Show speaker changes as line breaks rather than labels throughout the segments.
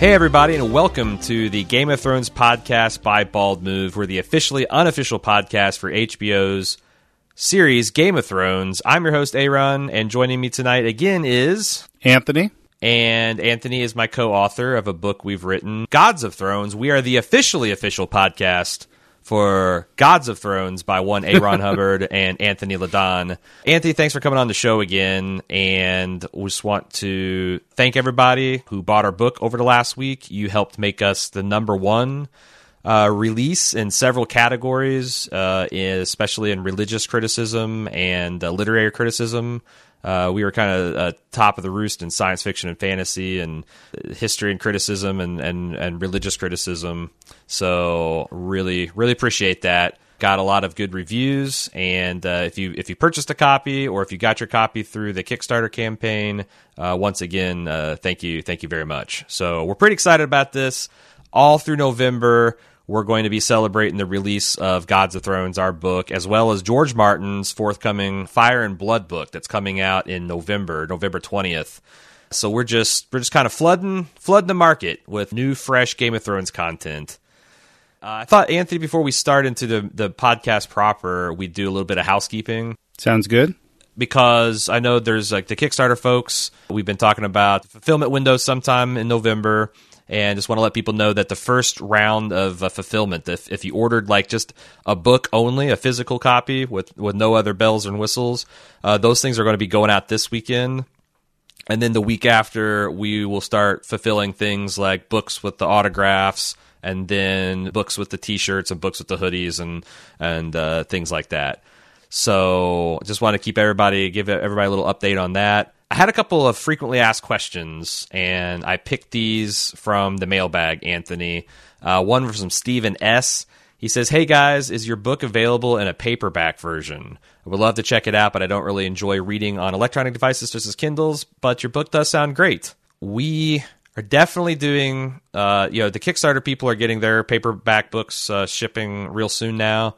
Hey, everybody, and welcome to the Game of Thrones podcast by Bald Move. We're the officially unofficial podcast for HBO's series Game of Thrones. I'm your host, Aaron, and joining me tonight again is
Anthony.
And Anthony is my co author of a book we've written, Gods of Thrones. We are the officially official podcast for Gods of Thrones by one Aaron Hubbard and Anthony Le Donne. Anthony, thanks for coming on the show again. And we just want to thank everybody who bought our book over the last week. You helped make us the number one uh, release in several categories, uh, especially in religious criticism and uh, literary criticism. Uh, we were kind of uh, top of the roost in science fiction and fantasy and history and criticism and, and, and religious criticism. So really, really appreciate that. Got a lot of good reviews, and uh, if you if you purchased a copy or if you got your copy through the Kickstarter campaign, uh, once again, uh, thank you, thank you very much. So we're pretty excited about this. All through November, we're going to be celebrating the release of Gods of Thrones, our book, as well as George Martin's forthcoming Fire and Blood book that's coming out in November, November twentieth. So we're just we're just kind of flooding flooding the market with new, fresh Game of Thrones content. Uh, I thought, Anthony, before we start into the, the podcast proper, we'd do a little bit of housekeeping.
Sounds good.
Because I know there's like the Kickstarter folks. We've been talking about fulfillment windows sometime in November. And just want to let people know that the first round of uh, fulfillment, if, if you ordered like just a book only, a physical copy with, with no other bells and whistles, uh, those things are going to be going out this weekend. And then the week after, we will start fulfilling things like books with the autographs, and then books with the t-shirts and books with the hoodies and and uh, things like that. So just want to keep everybody give everybody a little update on that. I had a couple of frequently asked questions, and I picked these from the mailbag. Anthony, uh, one from Stephen S. He says, "Hey guys, is your book available in a paperback version? I would love to check it out, but I don't really enjoy reading on electronic devices such as Kindles. But your book does sound great. We are definitely doing. Uh, you know, the Kickstarter people are getting their paperback books uh, shipping real soon now.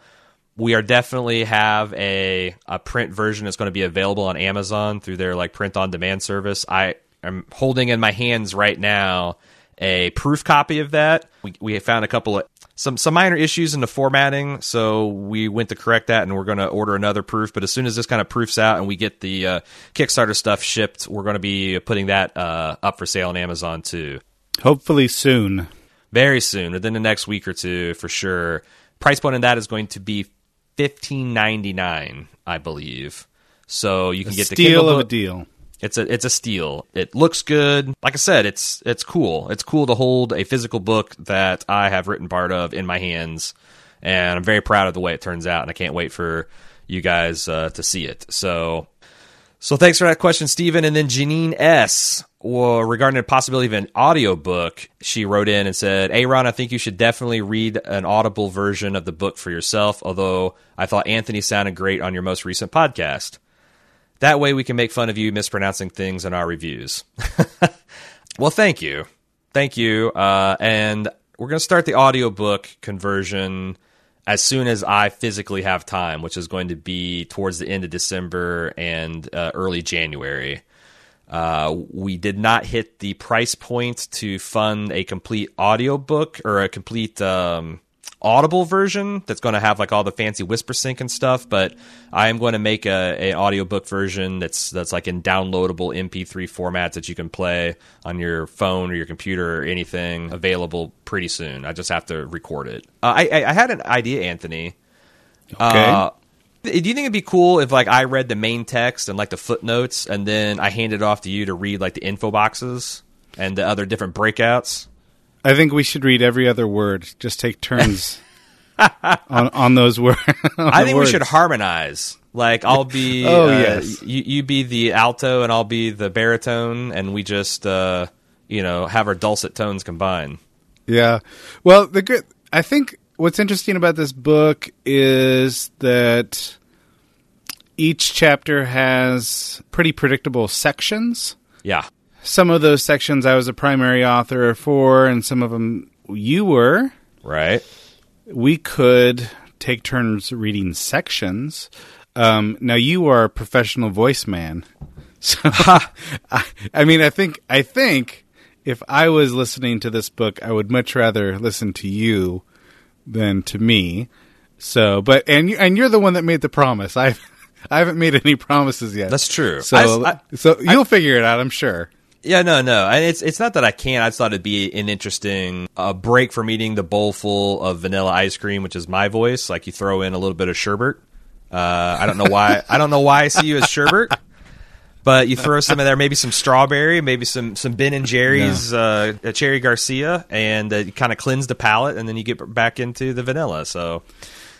We are definitely have a a print version that's going to be available on Amazon through their like print on demand service. I am holding in my hands right now a proof copy of that. We we found a couple of some some minor issues in the formatting, so we went to correct that, and we're going to order another proof. But as soon as this kind of proofs out and we get the uh, Kickstarter stuff shipped, we're going to be putting that uh, up for sale on Amazon too.
Hopefully soon,
very soon, within the next week or two, for sure. Price point on that is going to be fifteen ninety nine, I believe. So you can
a
get the
steal
Kindle
of
book.
a deal.
It's a it's a steal. It looks good. Like I said, it's it's cool. It's cool to hold a physical book that I have written part of in my hands, and I'm very proud of the way it turns out. And I can't wait for you guys uh, to see it. So, so thanks for that question, Stephen. And then Janine S. Well, regarding the possibility of an audiobook, she wrote in and said, Aaron, I think you should definitely read an audible version of the book for yourself, although I thought Anthony sounded great on your most recent podcast. That way we can make fun of you mispronouncing things in our reviews. well, thank you. Thank you. Uh, and we're going to start the audiobook conversion as soon as I physically have time, which is going to be towards the end of December and uh, early January. Uh, we did not hit the price point to fund a complete audiobook or a complete um, audible version that's going to have like all the fancy Whispersync and stuff but i am going to make a, a audiobook version that's that's like in downloadable mp3 formats that you can play on your phone or your computer or anything available pretty soon. I just have to record it. Uh, I, I, I had an idea anthony.
Okay.
uh, do you think it'd be cool if like I read the main text and like the footnotes, and then I handed it off to you to read like the info boxes and the other different breakouts?
I think we should read every other word. Just take turns on on those words.
I think we should harmonize. Like I'll be,
Oh,
uh,
yes.
you, you be the alto and I'll be the baritone, and we just uh, you know have our dulcet tones combined.
Yeah. Well, the good. I think what's interesting about this book is that each chapter has pretty predictable sections.
Yeah,
Some of those sections I was a primary author for, and some of them you were.
right.
We could take turns reading sections. Um, now you are a professional voice man, so I, I mean, I think I think if I was listening to this book, I would much rather listen to you than to me. So, but and you, and you're the one that made the promise. I I haven't made any promises yet.
That's true.
So
I- I-
so you'll figure it out, I'm sure.
Yeah, no, no. And it's it's not that I can't. I just thought it'd be an interesting uh, break from eating the bowl full of vanilla ice cream, which is my voice. Like you throw in a little bit of sherbet. Uh, I don't know why. I don't know why I see you as sherbet. But you throw some in there, maybe some strawberry, maybe some some Ben and Jerry's uh, Cherry Garcia, and uh, you kind of cleanse the palate, and then you get back into the vanilla. So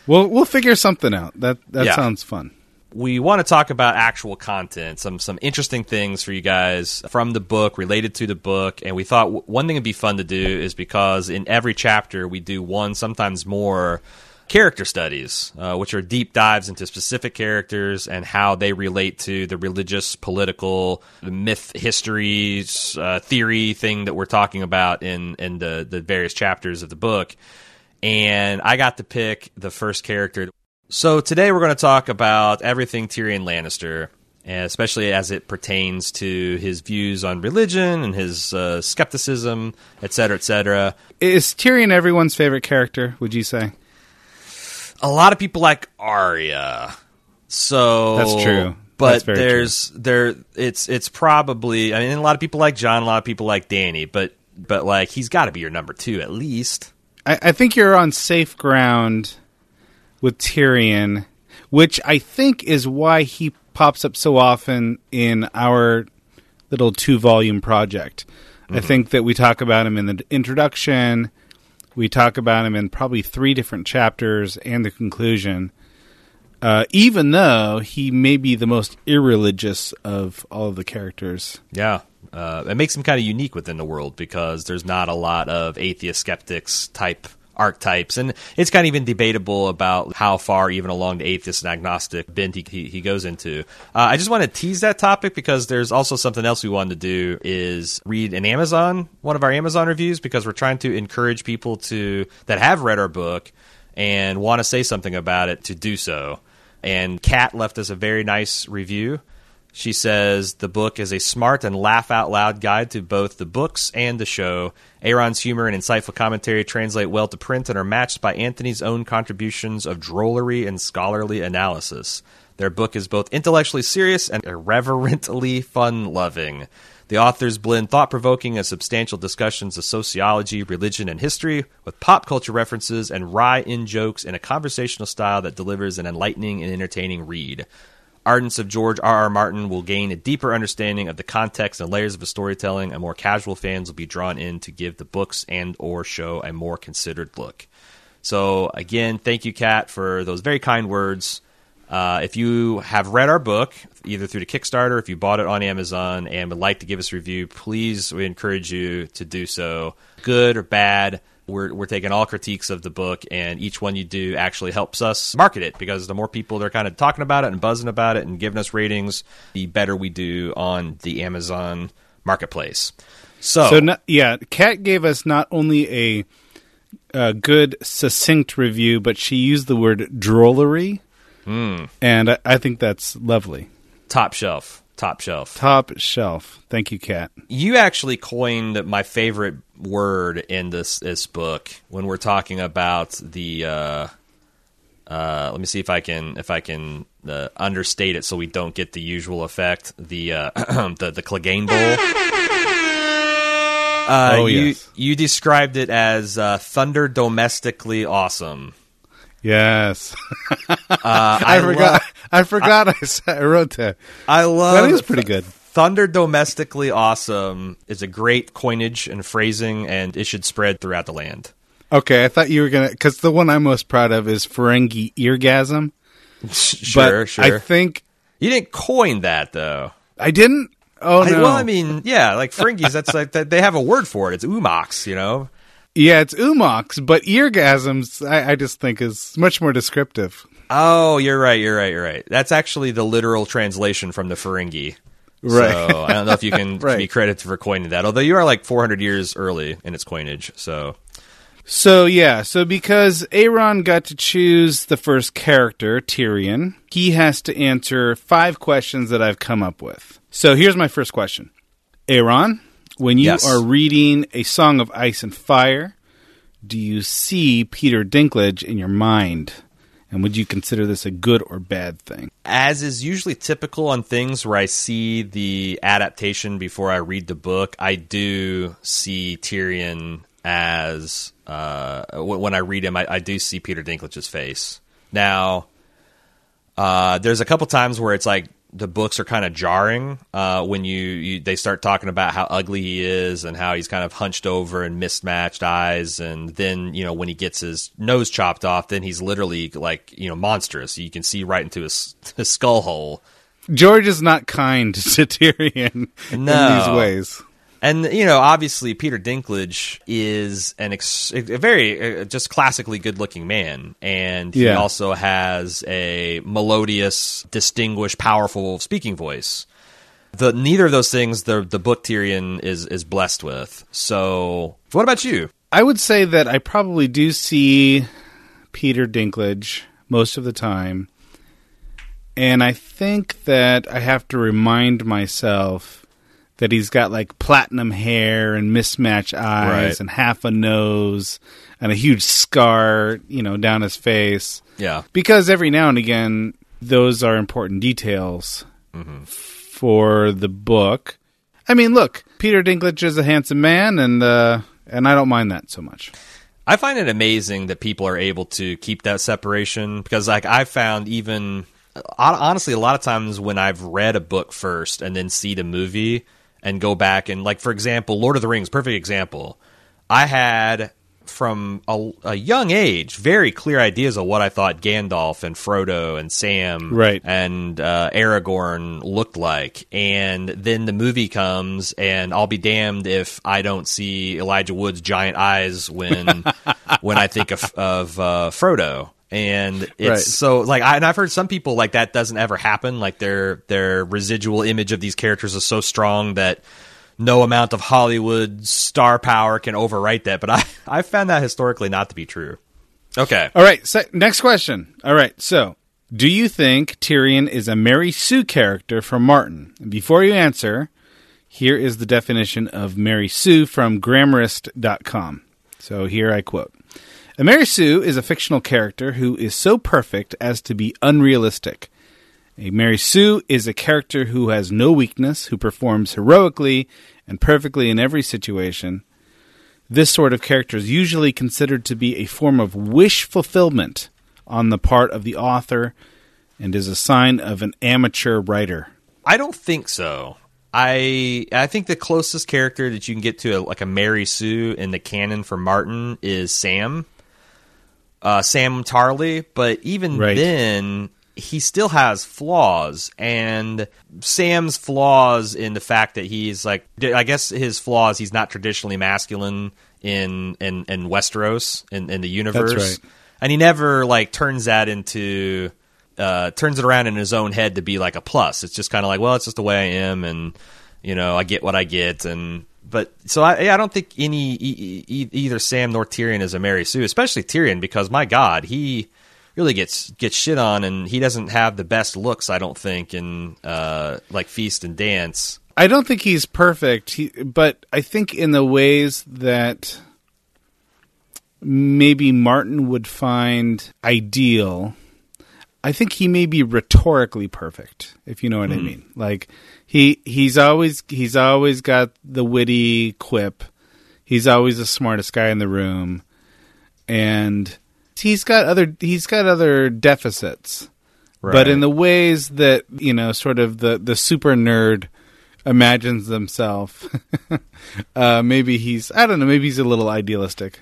We'll we'll figure something out. That that
Yeah.
sounds fun.
we want to talk about actual content, some some interesting things for you guys from the book related to the book. And we thought one thing would be fun to do is because in every chapter we do one, sometimes more character studies, uh, which are deep dives into specific characters and how they relate to the religious, political, myth, histories, uh, theory thing that we're talking about in in the the various chapters of the book. And I got to pick the first character. So today we're going to talk about everything Tyrion Lannister, especially as it pertains to his views on religion and his uh, skepticism, et cetera, et cetera.
Is Tyrion everyone's favorite character? Would you say?
A lot of people like Arya, so
That's true.
But
That's
there's there it's it's probably I mean a lot of people like Jon, a lot of people like Dany, but but like he's got to be your number two at least.
I, I think you're on safe ground with Tyrion, which I think is why he pops up so often in our little two volume project. I mm-hmm. think that we talk about him in the introduction, we talk about him in probably three different chapters and the conclusion. Uh, even though he may be the most irreligious of all of the characters.
Yeah. Uh, it makes him kind of unique within the world because there's not a lot of atheist skeptics type archetypes. And it's kind of even debatable about how far even along the atheist and agnostic bent he, he, he goes into. Uh, I just want to tease that topic because there's also something else we wanted to do is read an Amazon, one of our Amazon reviews, because we're trying to encourage people to that have read our book and want to say something about it to do so. And Kat left us a very nice review. She says the book is a smart and laugh out loud guide to both the books and the show. Aaron's humor and insightful commentary translate well to print and are matched by Anthony's own contributions of drollery and scholarly analysis. Their book is both intellectually serious and irreverently fun loving. The authors blend thought provoking and substantial discussions of sociology, religion, and history with pop culture references and wry in jokes in a conversational style that delivers an enlightening and entertaining read. Ardents of George R. R. Martin will gain a deeper understanding of the context and layers of his storytelling, and more casual fans will be drawn in to give the books and or show a more considered look. So again, thank you, Kat, for those very kind words. Uh, if you have read our book, either through the Kickstarter, if you bought it on Amazon and would like to give us a review, please, we encourage you to do so. Good or bad, we're, we're taking all critiques of the book, and each one you do actually helps us market it because the more people they're kind of talking about it and buzzing about it and giving us ratings, the better we do on the Amazon marketplace. So,
So yeah, Kat gave us not only a, a good succinct review, but she used the word drollery,
Hmm.
and I, I think that's lovely.
top shelf, top shelf.
Top shelf. Thank you, Kat.
you actually coined my favorite word in this this book when we're talking about the uh, uh, let me see if I can if I can uh, understate it so we don't get the usual effect the uh, the the Clegane Bowl. Uh,
Oh,
you
yes.
you described it as uh, thunder domestically awesome.
Yes,
Uh,
I,
lo-
forgot. I forgot. I, said, I wrote that.
I love
That is pretty good.
Thunder domestically awesome is a great coinage and phrasing, and it should spread throughout the land.
Okay, I thought you were gonna because the one I'm most proud of is Ferengi eargasm.
Sure,
but
sure.
I think
You didn't coin that though.
I didn't. Oh
I-
no!
well, I mean, yeah, like Fringies. That's like that. They have a word for it. It's oo-mox. You know.
Yeah, it's oo-mox, but eargasms I, I just think is much more descriptive.
Oh, you're right. You're right. You're right. That's actually the literal translation from the Ferengi.
Right.
So I don't know if you can
Right.
be credited for coining that. Although you are like 400 years early in its coinage. So
So yeah, so because Aaron got to choose the first character, Tyrion, he has to answer five questions that I've come up with. So here's my first question. Aaron, When you
Yes.
are reading A Song of Ice and Fire, do you see Peter Dinklage in your mind? And would you consider this a good or bad thing?
As is usually typical on things where I see the adaptation before I read the book, I do see Tyrion as uh, when I read him, I, I do see Peter Dinklage's face. Now, uh, there's a couple times where it's like the books are kind of jarring uh, when you, you they start talking about how ugly he is and how he's kind of hunched over and mismatched eyes, and then you know when he gets his nose chopped off, then he's literally like you know monstrous. You can see right into his, his skull hole.
George is not kind to Tyrion in
No.
these ways.
And you know, obviously, Peter Dinklage is an ex- a very uh, just classically good-looking man, and he
Yeah.
also has a melodious, distinguished, powerful speaking voice. The neither of those things the the book Tyrion is is blessed with. So, what about you?
I would say that I probably do see Peter Dinklage most of the time. And I think that I have to remind myself that he's got like platinum hair and mismatched eyes
Right.
and half a nose and a huge scar, you know, down his face.
Yeah,
Because every now and again, those are important details for the book. I mean, look, Peter Dinklage is a handsome man, and uh, and I don't mind that so much.
I find it amazing that people are able to keep that separation because, like, I found even honestly, a lot of times when I've read a book first and then see the movie and go back and, like, for example, Lord of the Rings, perfect example. I had from a, a young age very clear ideas of what I thought Gandalf and Frodo and Sam
Right.
and uh, Aragorn looked like. And then the movie comes, and I'll be damned if I don't see Elijah Wood's giant eyes when when I think of, of uh, Frodo. And it's
Right.
so like, I, and I've heard some people like that doesn't ever happen. Like their their residual image of these characters is so strong that no amount of Hollywood star power can overwrite that. But I I found that historically not to be true. Okay.
All right, so next question. All right, so do you think Tyrion is a Mary Sue character from Martin? Before you answer, here is the definition of Mary Sue from Grammarist.com. So here I quote. A Mary Sue is a fictional character who is so perfect as to be unrealistic. A Mary Sue is a character who has no weakness, who performs heroically and perfectly in every situation. This sort of character is usually considered to be a form of wish fulfillment on the part of the author and is a sign of an amateur writer.
I don't think so. I I think the closest character that you can get to a, like a Mary Sue in the canon for Martin is Sam, uh, Sam Tarly. But even
Right.
then, he still has flaws, and Sam's flaws in the fact that he's like I guess his flaws he's not traditionally masculine in in, in Westeros in, in the universe,
right.
and he never like turns that into uh, turns it around in his own head to be like a plus. It's just kind of like, well, it's just the way I am, and you know, I get what I get, and but so I, I don't think any e- e- either Sam nor Tyrion is a Mary Sue, especially Tyrion, because my God, he really gets gets shit on, and he doesn't have the best looks, I don't think, in uh, like Feast and Dance.
I don't think he's perfect, he, but I think in the ways that maybe Martin would find ideal, I think he may be rhetorically perfect, if you know what I mean. Like he he's always he's always got the witty quip. He's always the smartest guy in the room. And he's got other he's got other deficits. But in the ways that, you know, sort of the the super nerd imagines himself, uh, maybe he's I don't know, maybe he's a little idealistic.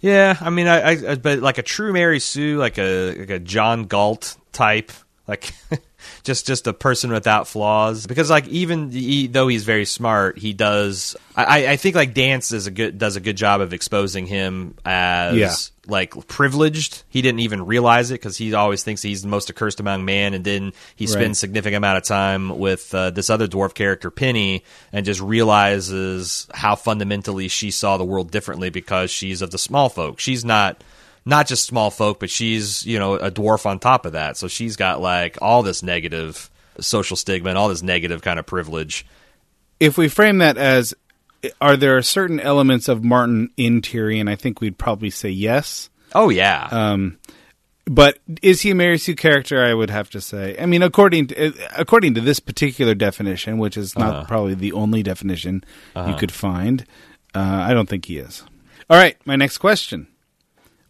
Yeah, I mean, I, I but like a true Mary Sue, like a like a John Galt type, like just just a person without flaws. Because like even he, though he's very smart, he does. I, I think like Dance is a good does a good job of exposing him as
Yeah.
like privileged. He didn't even realize it because he always thinks he's the most accursed among man, and then he spends
Right.
significant amount of time with uh, this other dwarf character Penny, and just realizes how fundamentally she saw the world differently because she's of the small folk. She's not not just small folk, but she's you know a dwarf on top of that. So she's got like all this negative social stigma and all this negative kind of privilege.
If we frame that as are there certain elements of Martin in Tyrion? I think we'd probably say yes.
Oh yeah.
Um, but is he a Mary Sue character? I would have to say. I mean, according to according to this particular definition, which is not
Uh-huh.
probably the only definition you could find, uh, I don't think he is. All right, my next question: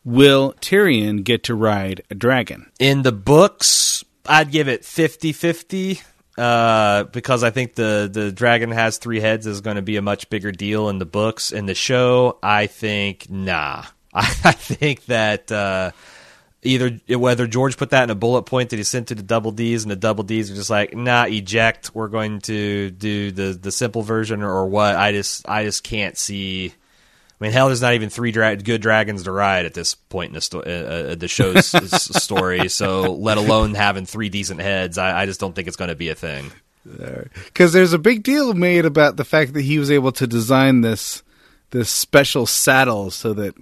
Will Tyrion get to ride a dragon?
in the books, I'd give it 50-50 uh, because I think the the dragon has three heads is going to be a much bigger deal in the books. In the show, I think nah. I, I think that uh, either whether George put that in a bullet point that he sent to the double D's and the double D's are just like nah, eject. We're going to do the the simple version or what. I just I just can't see. I mean, hell, there's not even three dra- good dragons to ride at this point in the, sto- uh, uh, the show's story. So, let alone having three decent heads, I, I just don't think it's going to be a thing.
Because there's a big deal made about the fact that he was able to design this this special saddle so that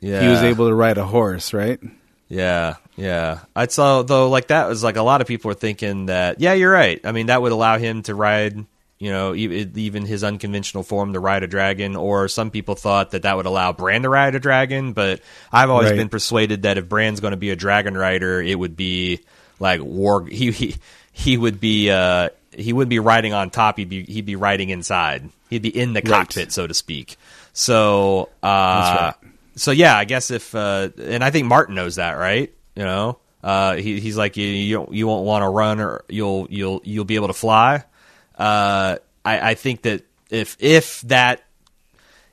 Yeah,
he was able to ride a horse, right?
Yeah, yeah. I saw though, like that was like a lot of people were thinking that. Yeah, you're right. I mean, that would allow him to ride. You know, even his unconventional form to ride a dragon, or some people thought that that would allow Bran to ride a dragon. But I've always
Right.
been persuaded that if Bran's going to be a dragon rider, it would be like war. He he he would be uh he wouldn't be riding on top. He'd be he'd be riding inside. He'd be in the cockpit, so to speak. So uh,
That's
so yeah, I guess if uh, and I think Martin knows that, right? You know, uh, he, he's like you you, don't- you won't want to run or you'll you'll you'll be able to fly. Uh, I, I think that if if that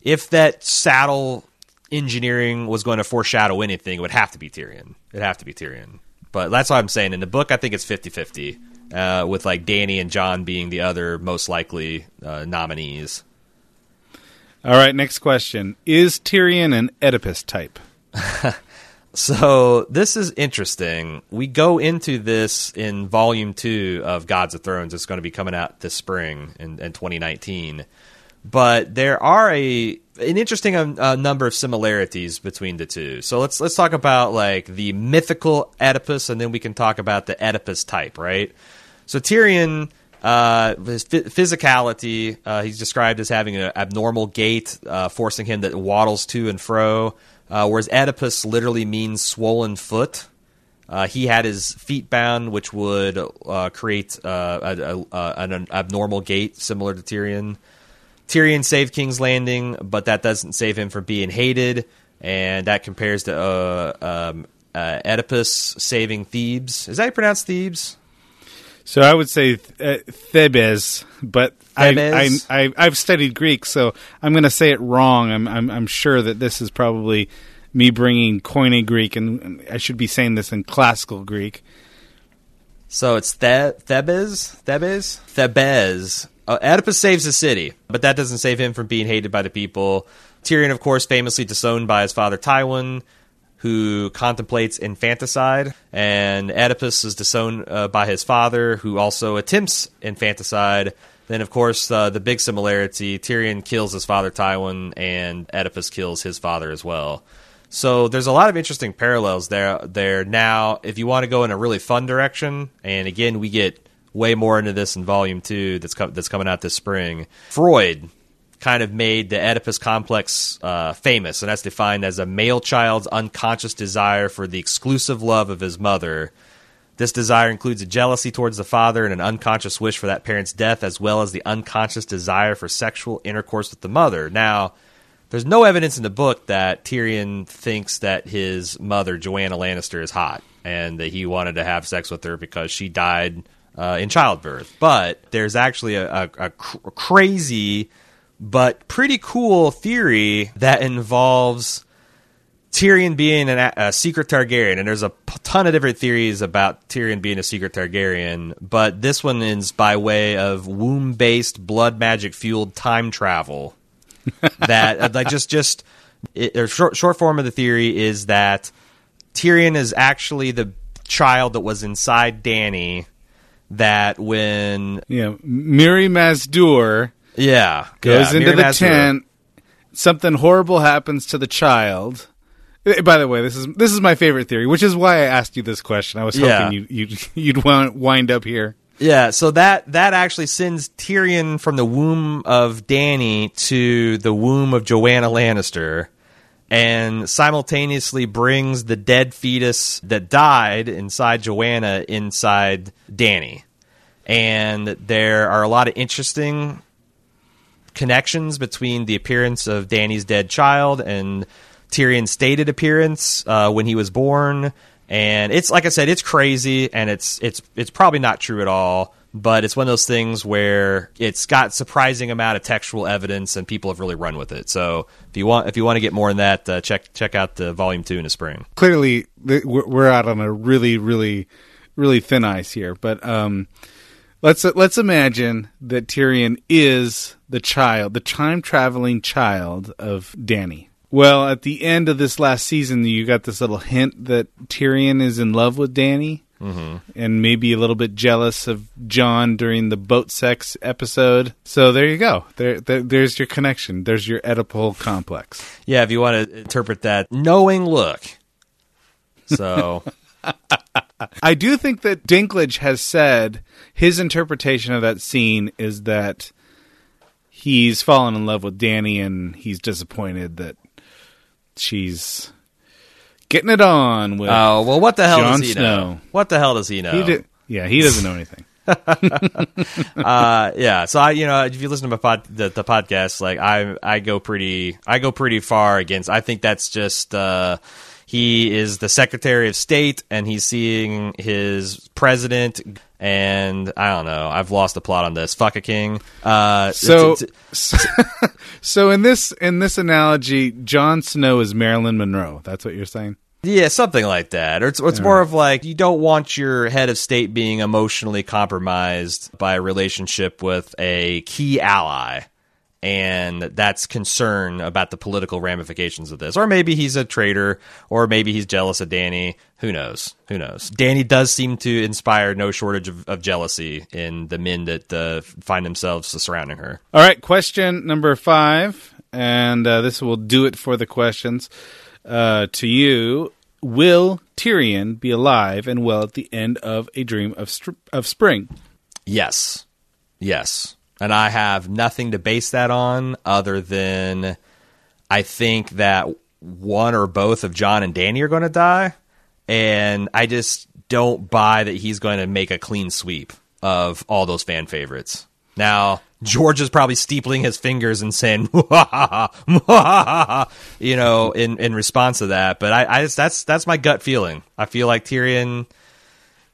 if that saddle engineering was going to foreshadow anything, it would have to be Tyrion. It'd have to be Tyrion. But that's what I'm saying. In the book, I think it's 50-50, uh, with like Dany and Jon being the other most likely uh, nominees.
All right, next question: Is Tyrion an Oedipus type?
So this is interesting. We go into this in volume two of Gods of Thrones. It's going to be coming out this spring in, in 2019. But there are a an interesting um, uh, number of similarities between the two. So let's let's talk about like the mythical Oedipus, and then we can talk about the Oedipus type, right? So Tyrion, uh, his phy- physicality, uh, he's described as having an abnormal gait, uh, forcing him that waddles to and fro. Uh, whereas Oedipus literally means swollen foot. Uh, he had his feet bound, which would uh, create uh, a, a, an abnormal gait similar to Tyrion. Tyrion saved King's Landing, but that doesn't save him from being hated, and that compares to uh, um, uh, Oedipus saving Thebes. Is that how you pronounce Thebes?
So I would say uh, Thebes, but I, I? I I've studied Greek, so I'm going to say it wrong. I'm, I'm I'm sure that this is probably me bringing Koine Greek, and, and I should be saying this in classical Greek.
So it's the- Thebes? Thebes? Thebes. Uh, Oedipus saves the city, but that doesn't save him from being hated by the people. Tyrion, of course, famously disowned by his father Tywin, who contemplates infanticide, and Oedipus is disowned uh, by his father, who also attempts infanticide. Then, of course, uh, the big similarity Tyrion kills his father Tywin, and Oedipus kills his father as well. So there's a lot of interesting parallels there. There now, if you want to go in a really fun direction, and again, we get way more into this in Volume Two that's com- that's coming out this spring. Freud kind of made the Oedipus complex uh, famous, and that's defined as a male child's unconscious desire for the exclusive love of his mother. This desire includes a jealousy towards the father and an unconscious wish for that parent's death, as well as the unconscious desire for sexual intercourse with the mother. Now, there's no evidence in the book that Tyrion thinks that his mother, Joanna Lannister, is hot and that he wanted to have sex with her because she died uh, in childbirth. But there's actually a, a, a cr- crazy but pretty cool theory that involves Tyrion being an, a secret Targaryen, and there's a ton of different theories about Tyrion being a secret Targaryen, but this one is by way of womb-based, blood magic fueled time travel. that uh, like just just it, or short short form of the theory is that Tyrion is actually the child that was inside Dany. That when
Yeah, Miri Mazdur
yeah
goes
yeah,
into the tent. Something horrible happens to the child. Eh, By the way, this is this is my favorite theory, which is why I asked you this question. I was
Yeah.
hoping you you'd, you'd wind up here.
Yeah, so that that actually sends Tyrion from the womb of Dany to the womb of Joanna Lannister and simultaneously brings the dead fetus that died inside Joanna inside Dany. And there are a lot of interesting connections between the appearance of Dany's dead child and Tyrion's stated appearance uh, when he was born. And it's like I said, it's crazy, and it's it's it's probably not true at all. But it's one of those things where it's got surprising amount of textual evidence, and people have really run with it. So if you want if you want to get more in that, uh, check check out the volume two in the spring.
Clearly, we're we're out on a really, really, really thin ice here. But um, let's let's imagine that Tyrion is the child, the time traveling child of Dany. Well, at the end of this last season, you got this little hint that Tyrion is in love with Dany. Mm-hmm. And maybe a little bit jealous of Jon during the boat sex episode. So there you go. There, there there's your connection. There's your Oedipal complex.
Yeah, if you want to interpret that knowing look. So
I do think that Dinklage has said his interpretation of that scene is that he's fallen in love with Dany and he's disappointed that she's getting it on with.
Oh well, what the hell
Jon
does he
Snow.
know? What the hell does he know?
he yeah, he doesn't know anything.
uh, yeah. So I, you know, if you listen to my pod, the, the podcast, like I, I go pretty, I go pretty far against. I think that's just. Uh, he is the Secretary of State, and he's seeing his president. And I don't know. I've lost the plot on this. Fuck a king. Uh,
So,
it's- it's-
so in this in this analogy, Jon Snow is Marilyn Monroe. That's what you're saying.
Yeah, something like that. Or it's, or it's more of like you don't want your head of state being emotionally compromised by a relationship with a key ally. And that's concern about the political ramifications of this. Or maybe he's a traitor, or maybe he's jealous of Dany. Who knows? Who knows? Dany does seem to inspire no shortage of, of jealousy in the men that uh, find themselves surrounding her.
All right, question number five, and uh, this will do it for the questions. Uh, to you, will Tyrion be alive and well at the end of A Dream of Str- of Spring?
Yes. Yes. And I have nothing to base that on other than I think that one or both of Jon and Dany are going to die. And I just don't buy that he's going to make a clean sweep of all those fan favorites. Now, George is probably steepling his fingers and saying, you know, in, in response to that. But I, I just, that's, that's my gut feeling. I feel like Tyrion,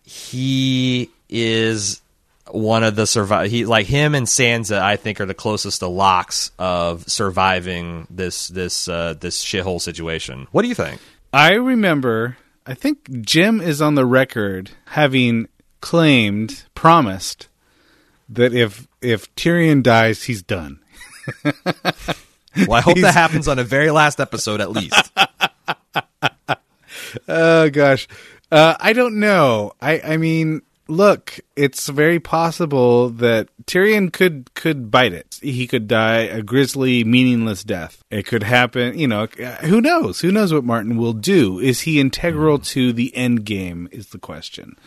he is one of the survive. He like him and Sansa. I think are the closest to locks of surviving this this uh, this shithole situation. What do you think?
I remember. I think Jim is on the record having claimed, promised that if if Tyrion dies, he's done.
Well, I hope that happens on a very last episode at least.
Oh gosh, uh, I don't know. I I mean, look, it's very possible that Tyrion could could bite it. He could die a grisly, meaningless death. It could happen. You know, who knows? Who knows what Martin will do? Is he integral mm-hmm. to the end game? Is the question.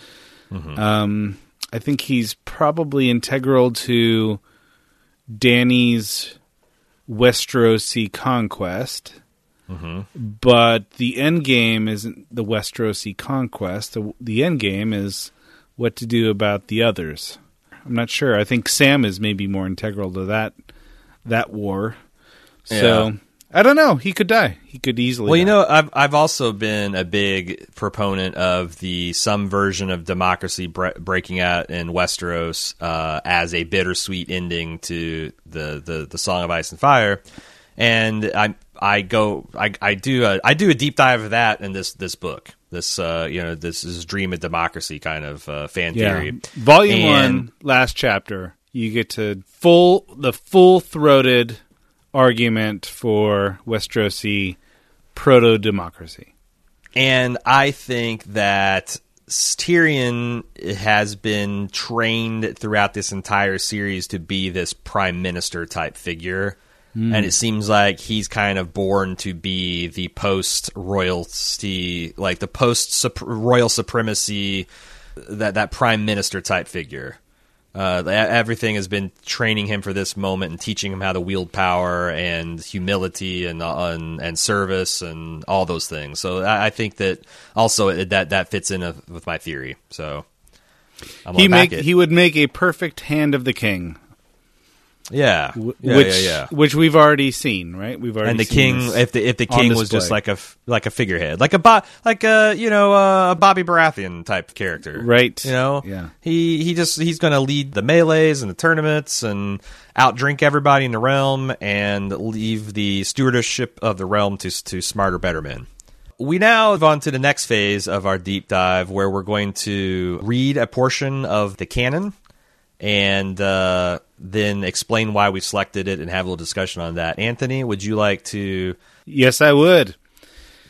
Mm-hmm. Um, I think he's probably integral to Dany's Westerosi conquest. Mm-hmm. But the end game isn't the Westerosi conquest. The, the end game is what to do about the others. I'm not sure. I think Sam is maybe more integral to that that war. So
Yeah.
I don't know. He could die. He could easily.
Well, you
die.
know, I've I've also been a big proponent of the some version of democracy bre- breaking out in Westeros uh, as a bittersweet ending to the, the the Song of Ice and Fire, and I I go I I do a, I do a deep dive of that in this this book. This uh, you know this is dream of democracy kind of uh, fan
yeah.
theory.
Volume
And-
one, last chapter. You get to full the full throated argument for Westerosi proto democracy.
And I think that Tyrion has been trained throughout this entire series to be this prime minister type figure. And it seems like he's kind of born to be the post royalty, like the post royal supremacy, that that prime minister type figure. Uh, everything has been training him for this moment and teaching him how to wield power and humility and and, and service and all those things. So I, I think that also it, that that fits in a, with my theory. So I'm
He make
it.
he would make a perfect hand of the king,
yeah.
w-
yeah,
which
yeah, yeah.
which we've already seen, right? We've already
and the king if the if the king was just like a like a figurehead like a bo- like a you know uh, a Bobby Baratheon type character
Right.
you know
Yeah.
he he just he's going to lead the melees and the tournaments and outdrink everybody in the realm and leave the stewardship of the realm to to smarter better men we now move on to the next phase of our deep dive where we're going to read a portion of the canon and uh, then explain why we selected it and have a little discussion on that. Anthony, would you like to
yes, I would.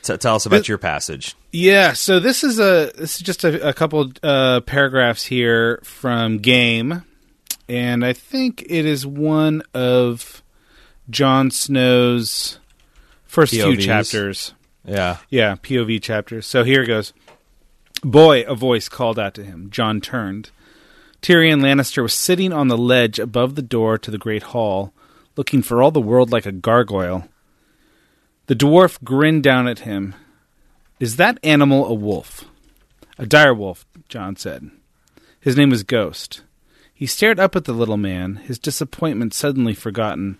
t- tell us about your passage?
Yeah, so this is a this is just a, a couple uh, paragraphs here from Game, and I think it is one of Jon Snow's first few chapters.
Yeah.
Yeah, POV chapters. So here it goes. Boy, a voice called out to him. Jon turned. Tyrion Lannister was sitting on the ledge above the door to the great hall, looking for all the world like a gargoyle. The dwarf grinned down at him. Is that animal a wolf? A dire wolf, Jon said. His name was Ghost. He stared up at the little man, his disappointment suddenly forgotten.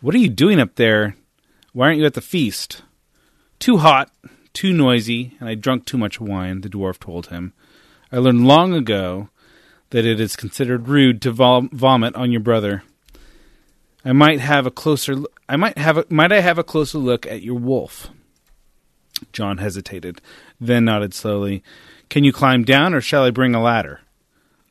What are you doing up there? Why aren't you at the feast? Too hot, too noisy, and I drunk too much wine, the dwarf told him. I learned long ago that it is considered rude to vom- vomit on your brother. I might have a closer I might have a, might I have a closer look at your wolf? Jon hesitated, then nodded slowly. Can you climb down or shall I bring a ladder?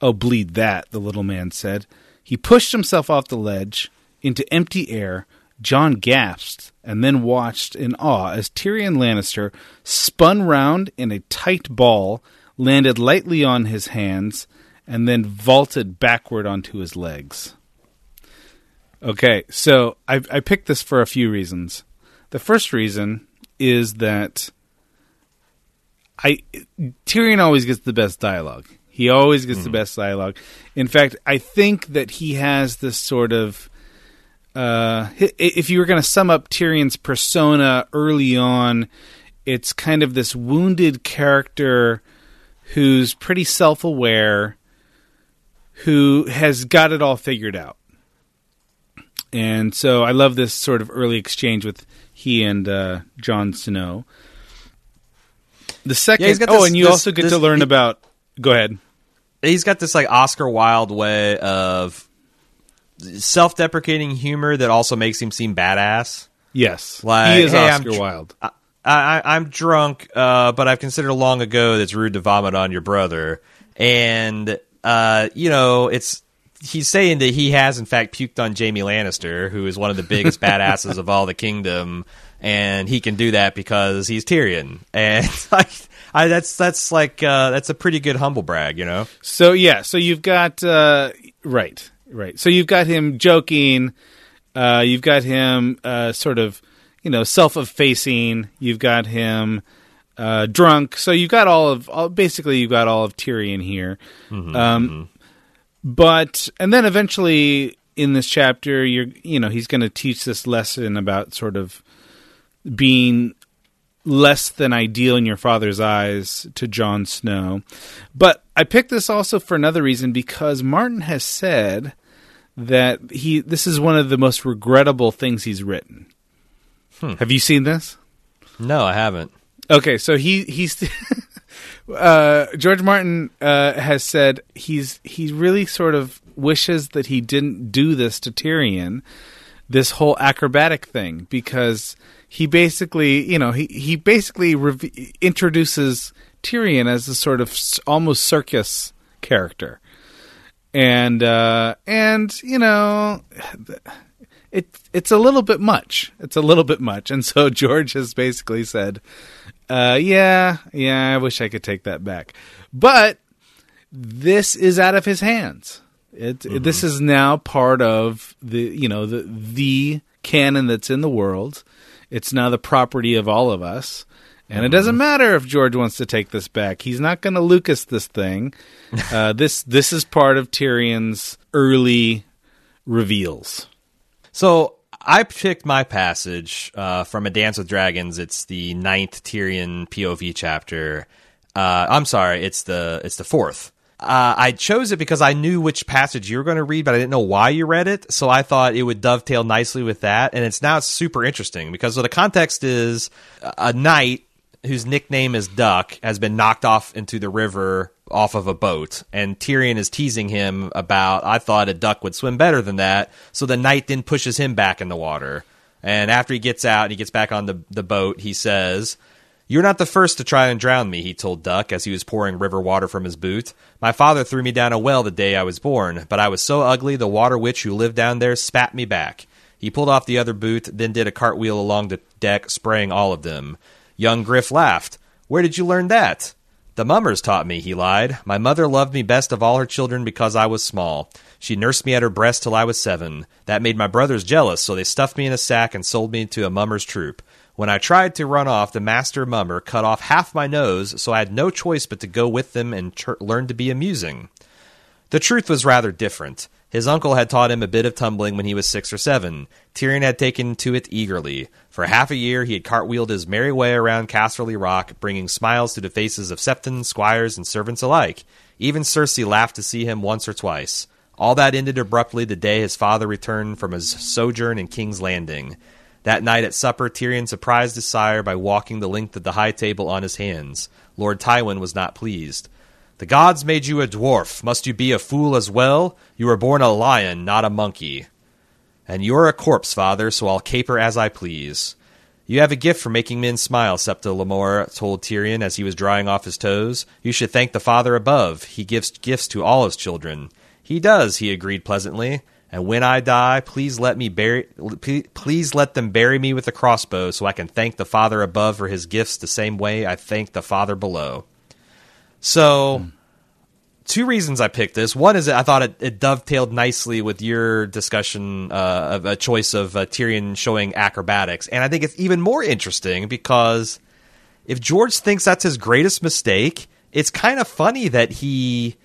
Oh, bleed that, the little man said. He pushed himself off the ledge into empty air. Jon gasped and then watched in awe as Tyrion Lannister spun round in a tight ball, landed lightly on his hands, and then vaulted backward onto his legs. Okay, so I, I picked this for a few reasons. The first reason is that I Tyrion always gets the best dialogue. He always gets the best dialogue. In fact, I think that he has this sort of uh, if you were going to sum up Tyrion's persona early on, it's kind of this wounded character who's pretty self-aware, who has got it all figured out. And so I love this sort of early exchange with he and uh, Jon Snow. The second,
he's got
oh, and you
this-
also get
this-
to learn
he-
about. Go ahead.
He's got this like Oscar Wilde way of self-deprecating humor that also makes him seem badass.
Yes,
Like,
he is
hey, I'm
Oscar Wilde.
I, I, I'm drunk, uh, but I've considered long ago that it's rude to vomit on your brother, and uh, you know it's he's saying that he has in fact puked on Jaime Lannister, who is one of the biggest badasses of all the kingdom, and he can do that because he's Tyrion, and like I, that's that's like uh, that's a pretty good humble brag, you know.
So yeah, so you've got uh, right, right. So you've got him joking. Uh, you've got him uh, sort of, you know, self-effacing. You've got him uh, drunk. So you've got all of all, basically you've got all of Tyrion here. um, But and then eventually in this chapter, you're you know he's going to teach this lesson about sort of being less than ideal in your father's eyes to Jon Snow. But I picked this also for another reason because Martin has said that he this is one of the most regrettable things he's written. Have you seen this?
No, I haven't.
Okay, so he he's uh, George Martin uh, has said he's he really sort of wishes that he didn't do this to Tyrion, this whole acrobatic thing, because he basically you know he he basically rev- introduces Tyrion as a sort of almost circus character, and uh, and you know it it's a little bit much. It's a little bit much, and so George has basically said, uh, "Yeah, yeah, I wish I could take that back," but this is out of his hands. It this is now part of the you know the the canon that's in the world. It's now the property of all of us, And it doesn't matter if George wants to take this back. He's not going to Lucas this thing. Uh, this this is part of Tyrion's early reveals.
So I picked my passage uh, from A Dance with Dragons. It's the ninth Tyrion POV chapter. Uh, I'm sorry, it's the it's the fourth. Uh, I chose it because I knew which passage you were going to read, but I didn't know why you read it. So I thought it would dovetail nicely with that, and it's now super interesting because so the context is a knight whose nickname is Duck has been knocked off into the river off of a boat, and Tyrion is teasing him about, I thought a duck would swim better than that, so the knight then pushes him back in the water. And after he gets out and he gets back on the, the boat, he says, You're not the first to try and drown me, he told Duck as he was pouring river water from his boot. My father threw me down a well the day I was born, but I was so ugly the water witch who lived down there spat me back. He pulled off the other boot, then did a cartwheel along the deck, spraying all of them. Young Griff laughed. Where did you learn that? The mummers taught me, he lied. My mother loved me best of all her children because I was small. She nursed me at her breast till I was seven. That made my brothers jealous, so they stuffed me in a sack and sold me to a mummer's troupe. When I tried to run off, the master mummer cut off half my nose, so I had no choice but to go with them and learn to be amusing. The truth was rather different. His uncle had taught him a bit of tumbling when he was six or seven. Tyrion had taken to it eagerly. For half a year, he had cartwheeled his merry way around Casterly Rock, bringing smiles to the faces of septons, squires, and servants alike. Even Cersei laughed to see him once or twice. All that ended abruptly the day his father returned from his sojourn in King's Landing. That night at supper, Tyrion surprised his sire by walking the length of the high table on his hands. Lord Tywin was not pleased. The gods made you a dwarf. Must you be a fool as well? You were born a lion, not a monkey. And you're a corpse, father, so I'll caper as I please. You have a gift for making men smile, Septa Lemore told Tyrion as he was drying off his toes. You should thank the Father above. He gives gifts to all his children. He does, he agreed pleasantly. And when I die, please let me bury please let them bury me with a crossbow so I can thank the Father above for his gifts the same way I thank the Father below. So, two reasons I picked this. One is that I thought it, it dovetailed nicely with your discussion uh, of a choice of uh, Tyrion showing acrobatics, and I think it's even more interesting because if George thinks that's his greatest mistake, it's kind of funny that he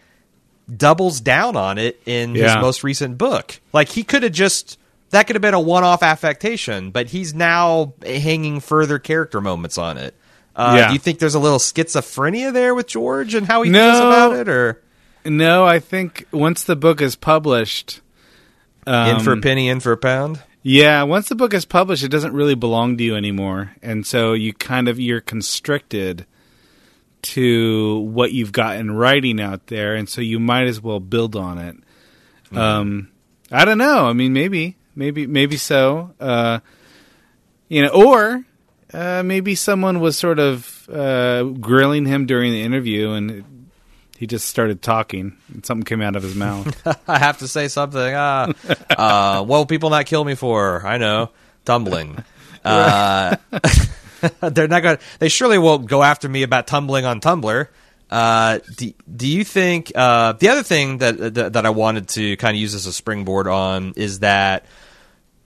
doubles down on it in
Yeah.
his most recent book. Like he could have just that could have been a one-off affectation, but he's now hanging further character moments on it. Uh,
Yeah.
Do you think there's a little schizophrenia there with George and how he
No.
feels about it, or
No, I think once the book is published,
in for a
um,
penny, in for a pound?
Yeah, once the book is published, it doesn't really belong to you anymore, and so you kind of you're constricted to what you've got in writing out there, and so you might as well build on it. Um, I don't know. I mean, maybe, maybe, maybe so. Uh, you know, or uh, maybe someone was sort of uh, grilling him during the interview, and it, he just started talking, and something came out of his mouth.
I have to say something. Ah, uh, what will people not kill me for? I know, tumbling. Uh, they're not going. They surely won't go after me about tumbling on Tumblr. Uh, do, do you think uh, the other thing that, that that I wanted to kind of use as a springboard on is that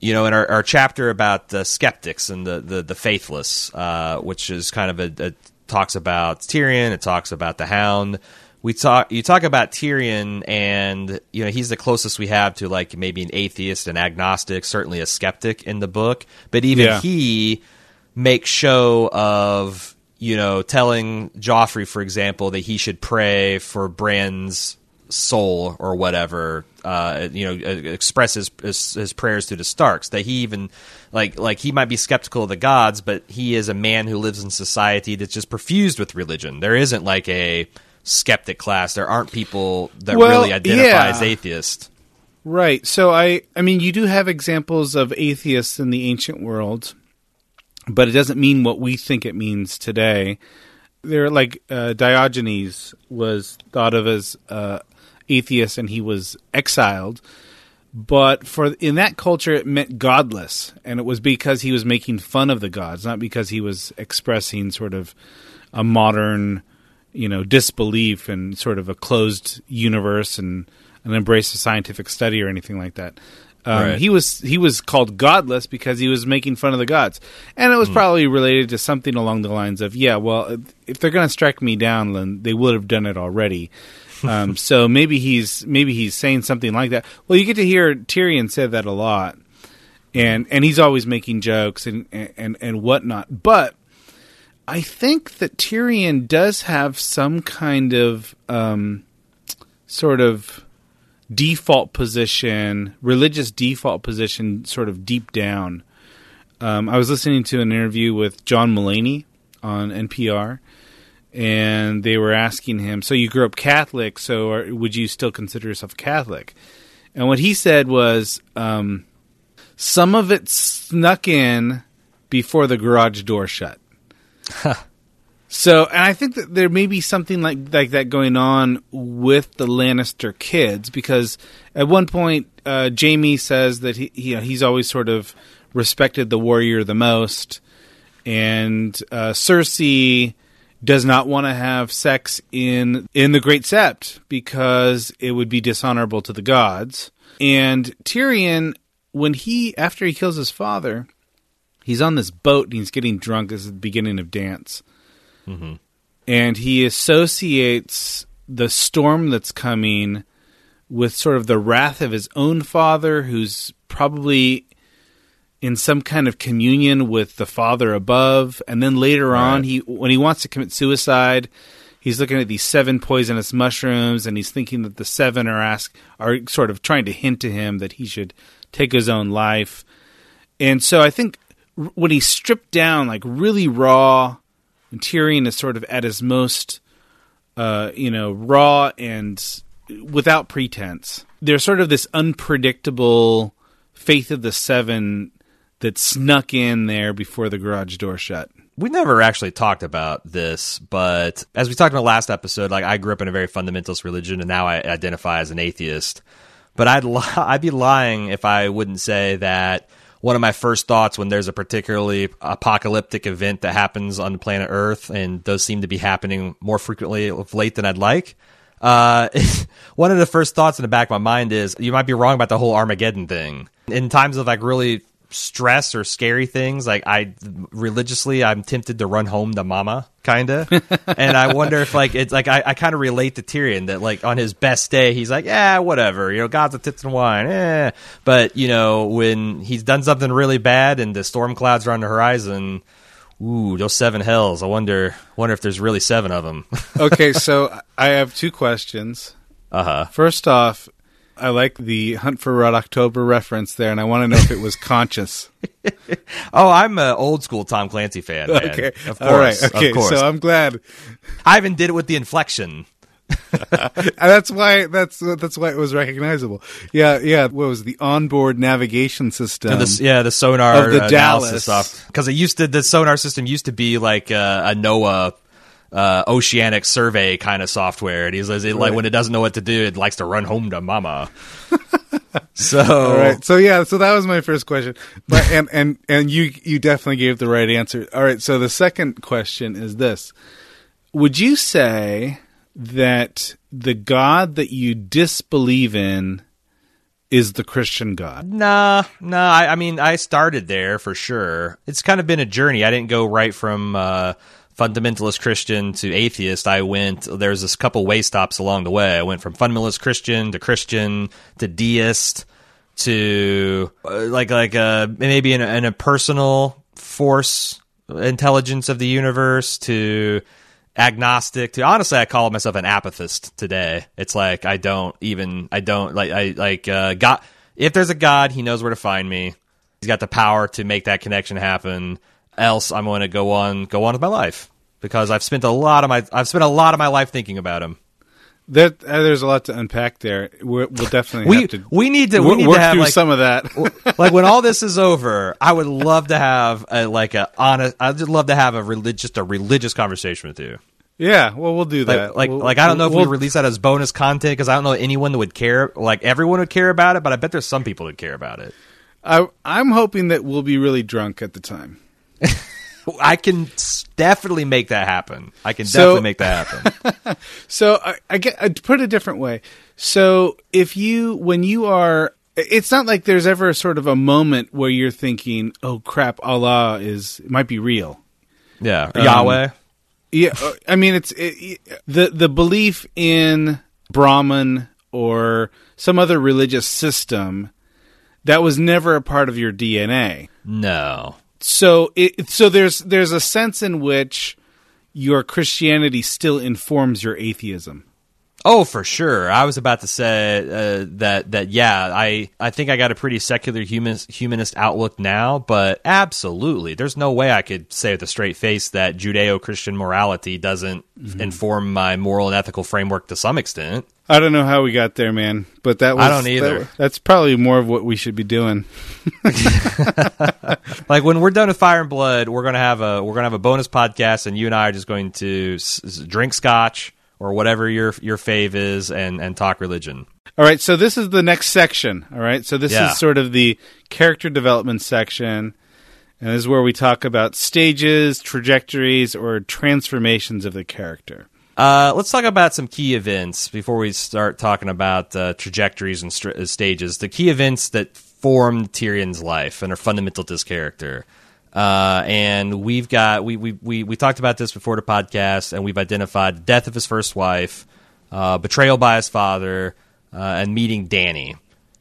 you know in our, our chapter about the skeptics and the the, the faithless, uh, which is kind of a, a talks about Tyrion, it talks about the Hound. We talk you talk about Tyrion, and you know he's the closest we have to like maybe an atheist, an agnostic, certainly a skeptic in the book. But even
Yeah.
he makes show of you know telling Joffrey, for example, that he should pray for Bran's soul or whatever. Uh, you know, uh, express his, his his prayers to the Starks. That he even like like he might be skeptical of the gods, but he is a man who lives in society that's just perfused with religion. There isn't like a skeptic class. There aren't people that
Well,
really identify
yeah.
as atheist.
Right. So I I mean you do have examples of atheists in the ancient world, but it doesn't mean what we think it means today. They're like uh, Diogenes was thought of as uh, atheist and he was exiled. But for in that culture it meant godless and it was because he was making fun of the gods, not because he was expressing sort of a modern you know disbelief and sort of a closed universe and an embrace of scientific study or anything like that. Um,
Right.
He was he was called godless because he was making fun of the gods, and it was probably related to something along the lines of, yeah, well, if they're going to strike me down, then they would have done it already. Um, so maybe he's maybe he's saying something like that. Well, you get to hear Tyrion say that a lot, and and he's always making jokes and and and whatnot. But I think that Tyrion does have some kind of um, sort of default position, religious default position, sort of deep down. Um, I was listening to an interview with John Mulaney on NPR, and they were asking him, "So you grew up Catholic? So are, would you still consider yourself Catholic?" And what he said was, um, "Some of it snuck in before the garage door shut." So, and I think that there may be something like like that going on with the Lannister kids because at one point uh, Jaime says that he you know, he's always sort of respected the warrior the most, and uh, Cersei does not want to have sex in in the Great Sept because it would be dishonorable to the gods. And Tyrion, when he after he kills his father, he's on this boat and he's getting drunk. This is the beginning of dance mm-hmm. and he associates the storm that's coming with sort of the wrath of his own father, who's probably in some kind of communion with the father above. And then later on, he when he wants to commit suicide, he's looking at these seven poisonous mushrooms, and he's thinking that the seven are ask are sort of trying to hint to him that he should take his own life. And so I think when he's stripped down, like really raw, and Tyrion is sort of at his most, uh, you know, raw and without pretense. There's sort of this unpredictable faith of the seven that snuck in there before the garage door shut.
we never actually talked about this, but as we talked in the last episode, like I grew up in a very fundamentalist religion, and now I identify as an atheist. But I'd li- I'd be lying if I wouldn't say that one of my first thoughts when there's a particularly apocalyptic event that happens on the planet Earth, and those seem to be happening more frequently of late than I'd like. Uh, one of the first thoughts in the back of my mind is you might be wrong about the whole Armageddon thing. In times of like really stress or scary things, like I religiously, I'm tempted to run home to mama, kinda. and I wonder if like it's like I, I kind of relate to Tyrion that like on his best day, he's like, yeah, whatever, you know, God's a tits and wine, eh. But you know, when he's done something really bad and the storm clouds are on the horizon. Ooh, those seven hells! I wonder, wonder if there's really seven of them.
Okay, so I have two questions.
uh huh.
First off, I like the Hunt for Red October reference there, and I want to know if it was conscious.
Oh, I'm an old school Tom Clancy fan. Man.
Okay,
of course,
all right. Okay,
of course.
so I'm glad.
I even did it with the inflection.
And that's why that's that's why it was recognizable. Yeah, yeah. What was the onboard navigation system?
the, yeah, the sonar
of the
analysis
Dallas.
because it used to the sonar system used to be like uh, a NOAA uh, oceanic survey kind of software, and he's like, it, like when it doesn't know what to do, it likes to run home to mama. so
All right. So yeah, so that was my first question. But and and and you you definitely gave the right answer. All right. So the second question is this: Would you say that the God that you disbelieve in is the Christian God?
Nah, nah. I, I mean, I started there for sure. It's kind of been a journey. I didn't go right from uh, fundamentalist Christian to atheist. I went. There's this couple way stops along the way. I went from fundamentalist Christian to Christian to deist to uh, like like uh, maybe in a, in a personal force intelligence of the universe to agnostic to honestly i call myself an apathist today it's like i don't even i don't like i like uh god if there's a god he knows where to find me he's got the power to make that connection happen else i'm going to go on go on with my life because i've spent a lot of my i've spent a lot of my life thinking about him
That uh, there's a lot to unpack there. We're, we'll definitely
we
have to
we need to we need
work
to have
through
like
some of that.
like when all this is over, I would love to have a, like a honest. I'd just love to have a religious, just a religious conversation with you.
yeah. Well, we'll do
Like,
that.
like,
We'll-
like I don't know if
we'll-
we release that as bonus content because I don't know anyone that would care. Like everyone would care about it, but I bet there's some people that care about it.
I, I'm hoping that we'll be really drunk at the time.
I can definitely make that happen. I can
So-
definitely make that happen.
So I, I get I put it a different way. So if you when you are it's not like there's ever sort of a moment where you're thinking, "Oh crap, Allah is it might be real."
Yeah,
Um,
Yahweh.
Yeah, uh, I mean, it's it, the the belief in Brahman or some other religious system that was never a part of your DNA.
No.
So it so there's there's a sense in which your Christianity still informs your atheism.
Oh, for sure. I was about to say uh, that that yeah, I I think I got a pretty secular humanist humanist outlook now, but absolutely, there's no way I could say with a straight face that Judeo-Christian morality doesn't
Mm-hmm.
inform my moral and ethical framework to some extent.
I don't know how we got there, man, but that was
I don't either.
that- that's probably more of what we should be doing.
Like when we're done with Fire and Blood, we're gonna have a we're gonna have a bonus podcast, and you and I are just going to s- s- drink scotch or whatever your your fave is, and and talk religion.
All right, so this is the next section. All right, so this
Yeah.
is sort of the character development section, and this is where we talk about stages, trajectories, or transformations of the character.
Uh, let's talk about some key events before we start talking about uh, trajectories and str- uh, stages. The key events that formed Tyrion's life and are fundamental to his character. Uh, and we've got we, we we we talked about this before the podcast, and we've identified the death of his first wife, uh, betrayal by his father, uh, and meeting Dany.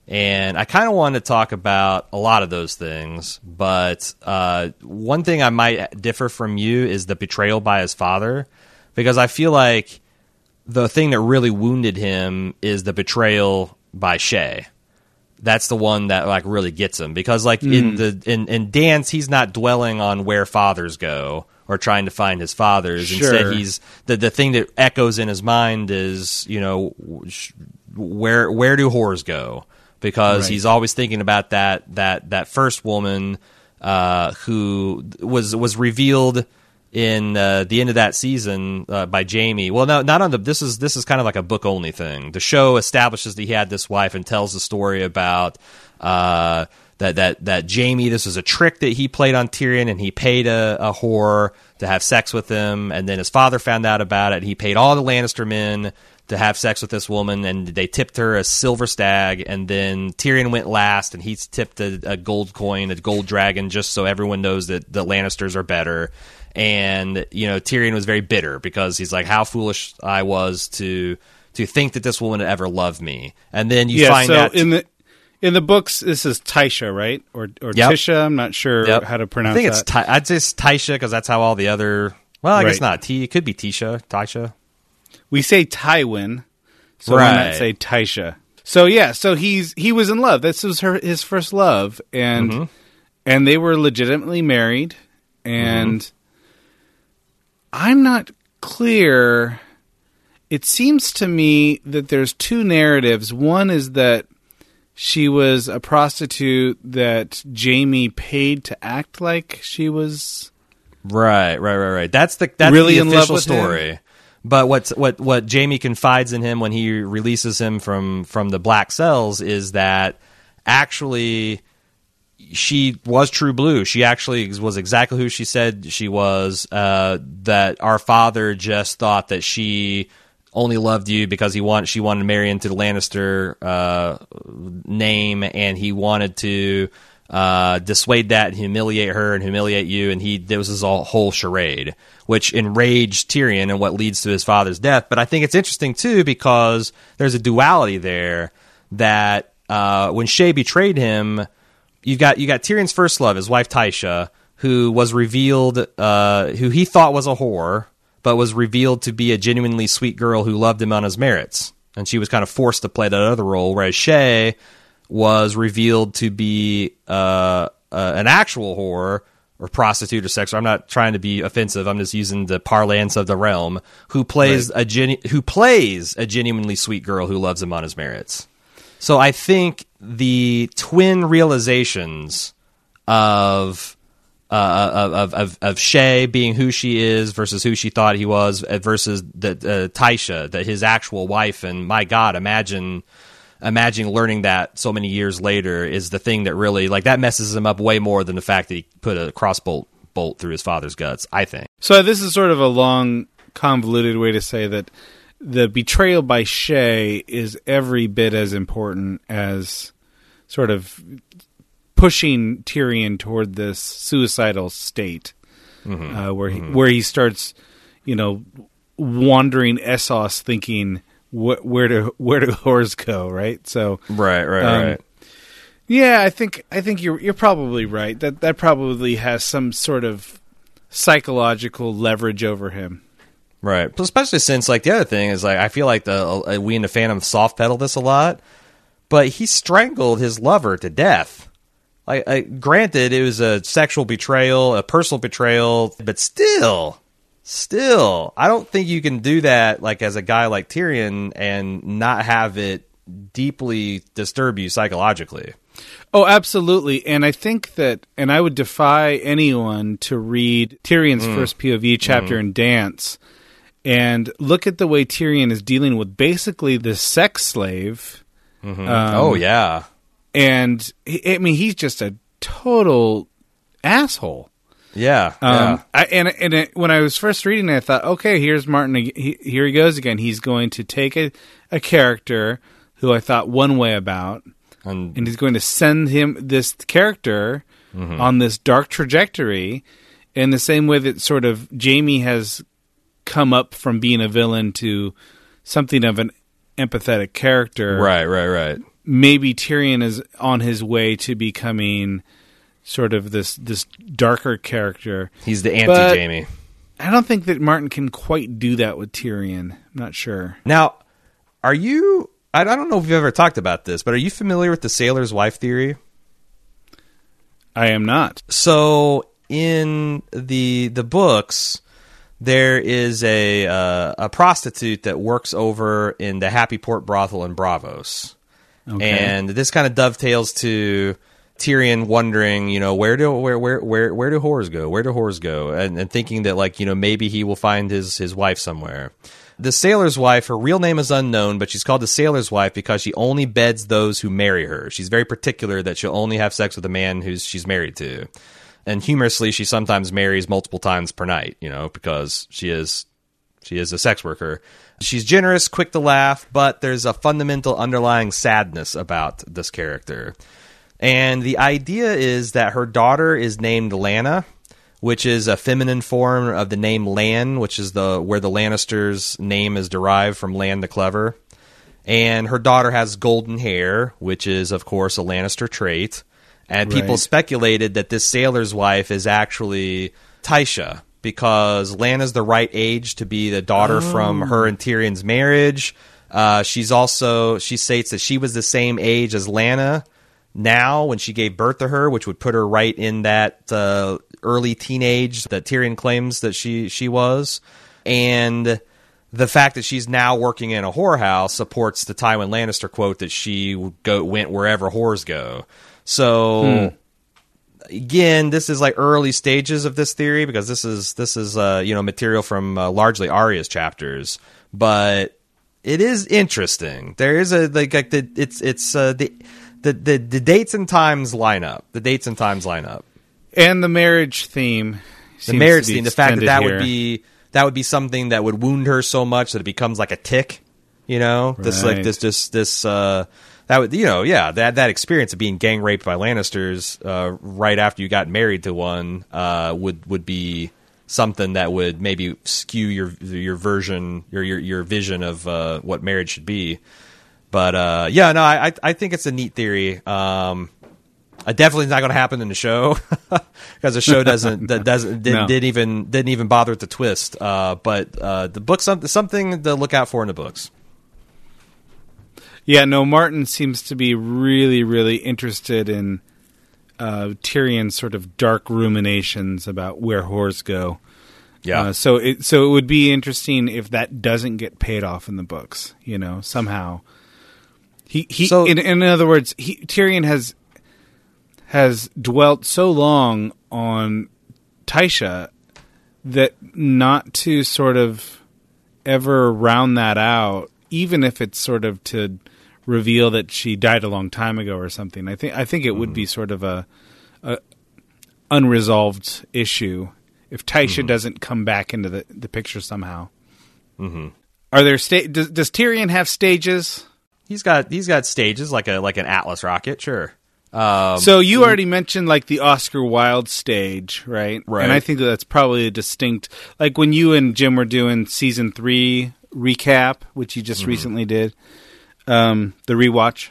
And I kind of want to talk about a lot of those things, but one thing I might differ from you is the betrayal by his father, because I feel like the thing that really wounded him is the betrayal by Shae. That's the one that like really gets him because like in the in, in dance he's not dwelling on where fathers go or trying to find his fathers.
Sure.
Instead, he's the the thing that echoes in his mind is you know where where do whores go because
Right.
he's always thinking about that that that first woman uh, who was was revealed in uh, the end of that season uh, by Jaime. Well, no, not on the. This is this is kind of like a book only thing. The show establishes that he had this wife and tells the story about. Uh, that, that that Jaime, this was a trick that he played on Tyrion, and he paid a, a whore to have sex with him, and then his father found out about it. He paid all the Lannister men to have sex with this woman, and they tipped her a silver stag, and then Tyrion went last, and he tipped a, a gold coin, a gold dragon, just so everyone knows that the Lannisters are better. And you know, Tyrion was very bitter because he's like, "How foolish I was to to think that this woman would ever love me." And then you
yeah,
find
so
out
in the in the books, this is Taisha, right, or or
Yep.
Tisha? I'm not sure
Yep.
how to pronounce it.
I think it's
that.
Ty- I'd say it's Taisha because that's how all the other. Well, I guess not. T. It could be Tisha, Taisha.
we say Tywin, so why
Right.
not say Taisha? So yeah, so he's he was in love. This was her his first love, and
Mm-hmm.
and they were legitimately married. And
Mm-hmm.
I'm not clear. It seems to me that there's two narratives. One is that she was a prostitute that Jaime paid to act like she was.
Right, right, right, right. That's the that's
Really
the official
with him?
story. But what's what what Jaime confides in him when he releases him from from the black cells is that actually she was true blue. She actually was exactly who she said she was. Uh, that our father just thought that she only loved you because he want she wanted to marry into the Lannister uh, name, and he wanted to uh, dissuade that and humiliate her and humiliate you. And he there was this all whole charade, which enraged Tyrion and what leads to his father's death. But I think it's interesting too because there's a duality there that uh, when Shae betrayed him you got you got Tyrion's first love, his wife Tysha, who was revealed, uh, who he thought was a whore, but was revealed to be a genuinely sweet girl who loved him on his merits, and she was kind of forced to play that other role. Whereas Shae was revealed to be uh, uh, an actual whore or prostitute or sex. I'm not trying to be offensive. I'm just using the parlance of the realm. Who plays a genu- who plays a genuinely sweet girl who loves him on his merits. So I think the twin realizations of uh, of, of of Shae being who she is versus who she thought he was uh, versus the uh, Tysha, that his actual wife, and my God, imagine imagine learning that so many years later is the thing that really like that messes him up way more than the fact that he put a crossbolt bolt through his father's guts. I think.
So this is sort of a long, convoluted way to say that the betrayal by Shae is every bit as important as sort of pushing Tyrion toward this suicidal state,
Mm-hmm.
uh, where he, where he starts, you know, wandering Essos, thinking wh- where do where do whores go, right? So
Right, right,
Um,
right.
yeah, I think I think you're you're probably right. That that probably has some sort of psychological leverage over him.
Right. Especially since like the other thing is like I feel like the uh, uh, we in the Phantom soft pedal this a lot, but he strangled his lover to death. Like, I, granted, it was a sexual betrayal, a personal betrayal, but still, still, I don't think you can do that like as a guy like Tyrion and not have it deeply disturb you psychologically.
Oh, absolutely. And I think that, and I would defy anyone to read Tyrion's mm. first POV chapter mm. in Dance and look at the way Tyrion is dealing with basically the sex slave. Um,
oh yeah,
And he- I mean, he's just a total asshole.
yeah,
Um,
yeah.
I, and and it, when I was first reading it, I thought, okay, here's Martin. He, here he goes again. He's going to take a, a character who I thought one way about,
And,
and he's going to send him this character on this dark trajectory in the same way that sort of Jaime has come up from being a villain to something of an empathetic character.
right, right, right.
Maybe Tyrion is on his way to becoming sort of this this darker character.
He's the anti Jaime.
I don't think that Martin can quite do that with Tyrion. I'm not sure.
Now, are you? I I don't know if you've ever talked about this, but are you familiar with the sailor's wife theory?
I am not.
So in the the books, there is a uh, a prostitute that works over in the Happy Port brothel in Braavos,
Okay.
and this kind of dovetails to Tyrion wondering, you know, where do where where where where do whores go? Where do whores go? And, and thinking that like you know maybe he will find his his wife somewhere. The sailor's wife, her real name is unknown, but she's called the sailor's wife because she only beds those who marry her. She's very particular that she'll only have sex with a man who's she's married to. And humorously, she sometimes marries multiple times per night, you know, because she is she is a sex worker. She's generous, quick to laugh, but there's a fundamental underlying sadness about this character. And the idea is that her daughter is named Lana, which is a feminine form of the name Lan, which is the where the Lannisters' name is derived from Lan the Clever. And her daughter has golden hair, which is of course a Lannister trait. And people
Right.
speculated that this sailor's wife is actually Tysha because Lana's the right age to be the daughter from her and Tyrion's marriage. Uh, she's also she states that she was the same age as Lana now when she gave birth to her, which would put her right in that uh, early teenage that Tyrion claims that she she was, and the fact that she's now working in a whorehouse supports the Tywin Lannister quote that she go went wherever whores go. So again, this is like early stages of this theory because this is this is uh, you know material from uh, largely Arya's chapters, but it is interesting. There is a like, like the it's it's uh, the, the the the dates and times line up. The dates and times line up.
And the marriage theme.
The marriage theme, the fact that that would be that would be something that would wound her so much that it becomes like a tick. You know, this like this this this uh that would you know yeah that that experience of being gang raped by Lannisters uh, right after you got married to one uh, would would be something that would maybe skew your your version your your, your vision of uh, what marriage should be. But uh, yeah, no, I I- I think it's a neat theory. Um, uh, definitely not going to happen in the show because the show doesn't that doesn't didn't,
No.
didn't even didn't even bother with the twist. Uh, but uh, the book some, something to look out for in the books.
Yeah, no, Martin seems to be really, really interested in uh, Tyrion's sort of dark ruminations about where whores go.
Yeah,
Uh, so it so it would be interesting if that doesn't get paid off in the books. You know, somehow. He he.
So-
in, in other words, he, Tyrion has has dwelt so long on Tysha that not to sort of ever round that out, even if it's sort of to reveal that she died a long time ago or something. I think I think it would be sort of a, a unresolved issue if Tysha doesn't come back into the, the picture somehow. Mm-hmm. Are there sta- does, does Tyrion have stages?
he's got he's got stages like a like an Atlas rocket. Sure. Um,
So you already mentioned like the Oscar Wilde stage, right?
Right.
And I think that that's probably a distinct. Like when you and Jim were doing season three recap, which you just recently did, um, the rewatch.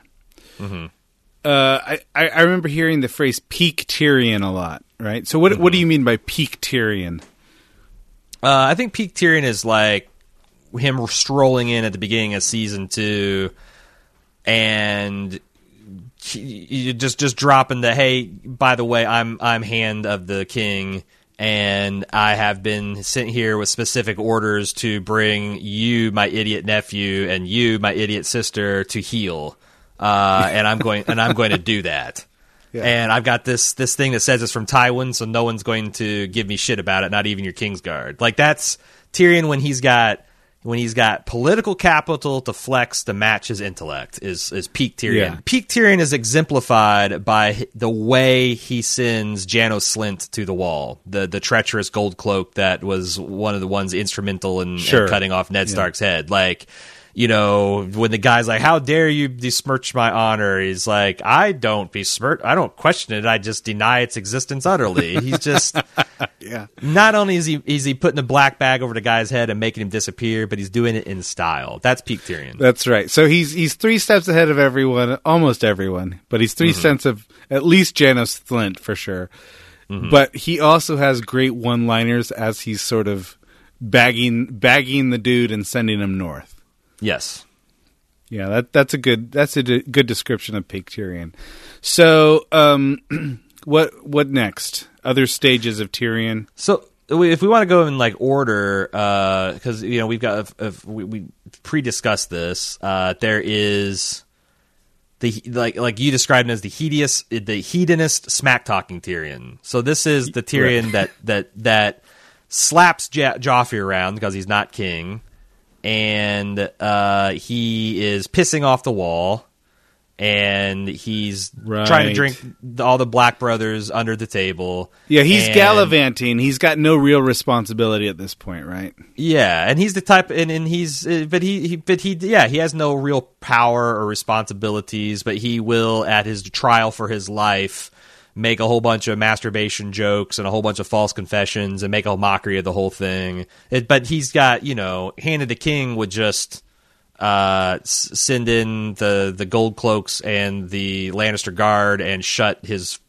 Uh, I I remember hearing the phrase "peak Tyrion" a lot, right? So what what do you mean by peak Tyrion?
Uh, I think peak Tyrion is like him strolling in at the beginning of season two, and he- he just just dropping the hey, by the way, I'm I'm hand of the king, and I have been sent here with specific orders to bring you, my idiot nephew, and you, my idiot sister, to heel, uh, and I'm going and I'm going to do that. And I've got this this thing that says it's from Tywin, so no one's going to give me shit about it, not even your Kingsguard. Like that's Tyrion when he's got when he's got political capital to flex to match his intellect is is peak Tyrion.
Yeah.
Peak Tyrion is exemplified by the way he sends Janos Slynt to the wall, the the treacherous gold cloak that was one of the ones instrumental in, in cutting off Ned Stark's head. Like, you know, when the guy's like, "How dare you besmirch my honor?" He's like, "I don't besmirch. I don't question it. I just deny its existence utterly." He's just
Yeah,
not only is he is he putting a black bag over the guy's head and making him disappear, but he's doing it in style. That's peak Tyrion.
that's right. So he's he's three steps ahead of everyone, almost everyone, but he's 3 mm-hmm. steps of at least Janos Flint for sure. Mm-hmm. But he also has great one-liners as he's sort of bagging bagging the dude and sending him north.
Yes.
Yeah, that that's a good that's a d- good description of peak Tyrion. So, um, what what next? Other stages of Tyrion.
So if we want to go in like order, because you know we've got if, if we, we pre-discussed this. Uh, there is the like like you described him as the hideous, the hedonist smack talking Tyrion. So this is the Tyrion that that that slaps ja- Joffrey around because he's not king, and uh, he is pissing off the wall. And he's trying to drink all the black brothers under the table.
Yeah, he's
And-
gallivanting. He's got no real responsibility at this point, right?
Yeah, and he's the type, and, and he's, uh, but he, he, but he, yeah, he has no real power or responsibilities, but he will, at his trial for his life, make a whole bunch of masturbation jokes and a whole bunch of false confessions and make a mockery of the whole thing. It, but he's got, you know, Hand of the King would just uh, send in the the gold cloaks and the Lannister guard and shut his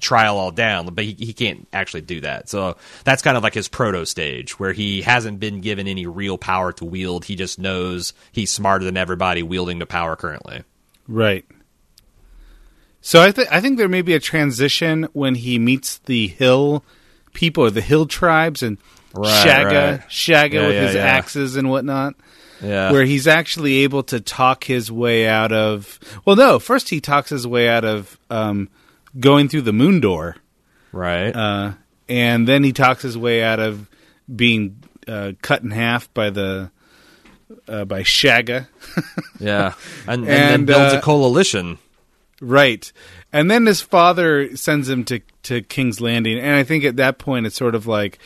trial all down, but he, he can't actually do that. So that's kind of like his proto stage where he hasn't been given any real power to wield. He just knows he's smarter than everybody wielding the power currently.
Right. So I think I think there may be a transition when he meets the hill people or the hill tribes and
Right,
Shagga
right.
Shagga
Yeah,
with
yeah,
his
yeah.
axes and whatnot.
Yeah.
where he's actually able to talk his way out of. Well, no, first he talks his way out of um, going through the moon door,
right.
uh, and then he talks his way out of being uh, cut in half by the uh, by Shagga.
yeah. And, and, then builds
uh,
a coalition.
Right. And then his father sends him to, to King's Landing. And I think at that point, it's sort of like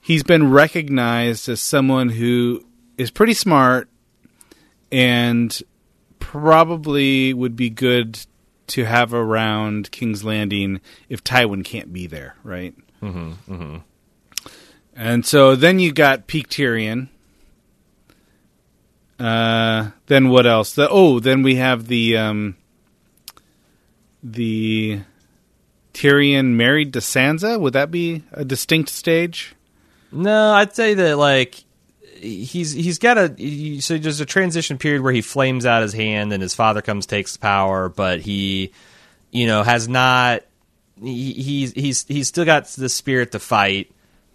he's been recognized as someone who is pretty smart and probably would be good to have around King's Landing if Tywin can't be there, right? Mm-hmm, mm-hmm. And so then you got Peak Tyrion. Uh, then what else? The, oh, then we have the um, the Tyrion married to Sansa. Would that be a distinct stage?
No, I'd say that like he's he's got a he, so there's a transition period where he flames out his hand and his father comes takes power, but he you know has not he, he's he's he's still got the spirit to fight,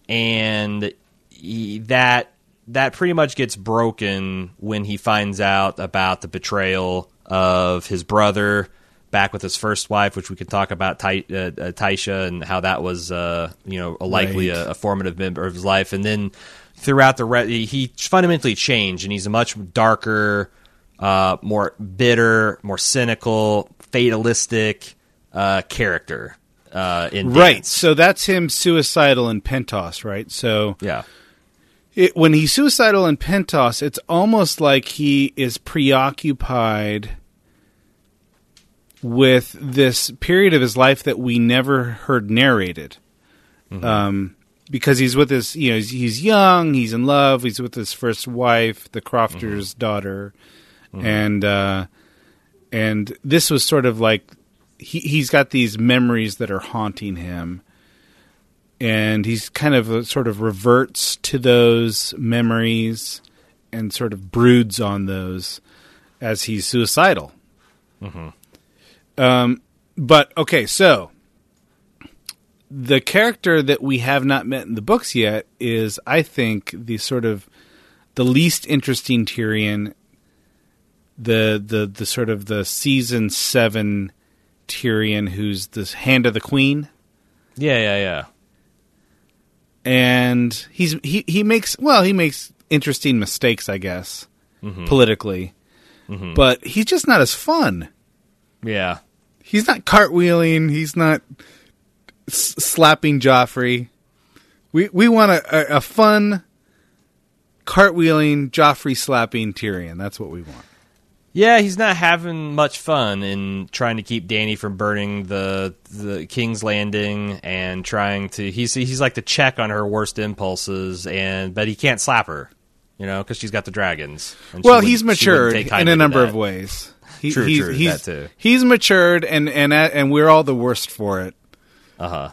and he, that that pretty much gets broken when he finds out about the betrayal of his brother back with his first wife, which we could talk about Ty, uh, uh, Tysha and how that was uh, you know a likely
Right.
a, a formative member of his life, and then throughout the re- he fundamentally changed, and he's a much darker, uh, more bitter, more cynical, fatalistic uh, character. Uh, in
Right.
Dance.
So that's him suicidal in Pentos, right? So
Yeah.
it, when he's suicidal in Pentos, it's almost like he is preoccupied with this period of his life that we never heard narrated. Um, because he's with his, you know, he's, he's young, he's in love, he's with his first wife, the Crofter's daughter, and uh, and this was sort of like he he's got these memories that are haunting him, and he's kind of uh, sort of reverts to those memories and sort of broods on those as he's suicidal. Um, but okay, so the character that we have not met in the books yet is, I think, the sort of the least interesting Tyrion. The the the sort of the season seven Tyrion, who's the hand of the queen,
Yeah, yeah, yeah.
and he's he he makes well he makes interesting mistakes, I guess, politically, but he's just not as fun.
Yeah.
He's not cartwheeling. He's not s- slapping Joffrey. We we want a, a, a fun cartwheeling Joffrey slapping Tyrion. That's what we want.
Yeah, he's not having much fun in trying to keep Dany from burning the the King's Landing and trying to he's he's like to check on her worst impulses and but he can't slap her, you know, because she's got the dragons.
Well, he's matured in a number of ways. He,
True,
he's,
true,
he's,
that too.
He's matured, and and and we're all the worst for it.
Uh,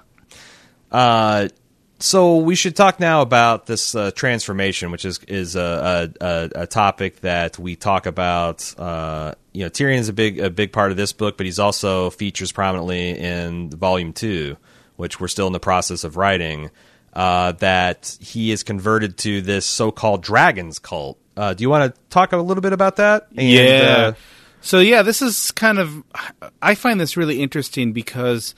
huh. so we should talk now about this uh, transformation, which is is a, a, a, a topic that we talk about. Uh, you know, Tyrion is a big a big part of this book, but he's also features prominently in Volume Two, which we're still in the process of writing. Uh, that he is converted to this so-called dragons cult. Uh, do you want to talk a little bit about that? And, uh,
so yeah, this is kind of I find this really interesting because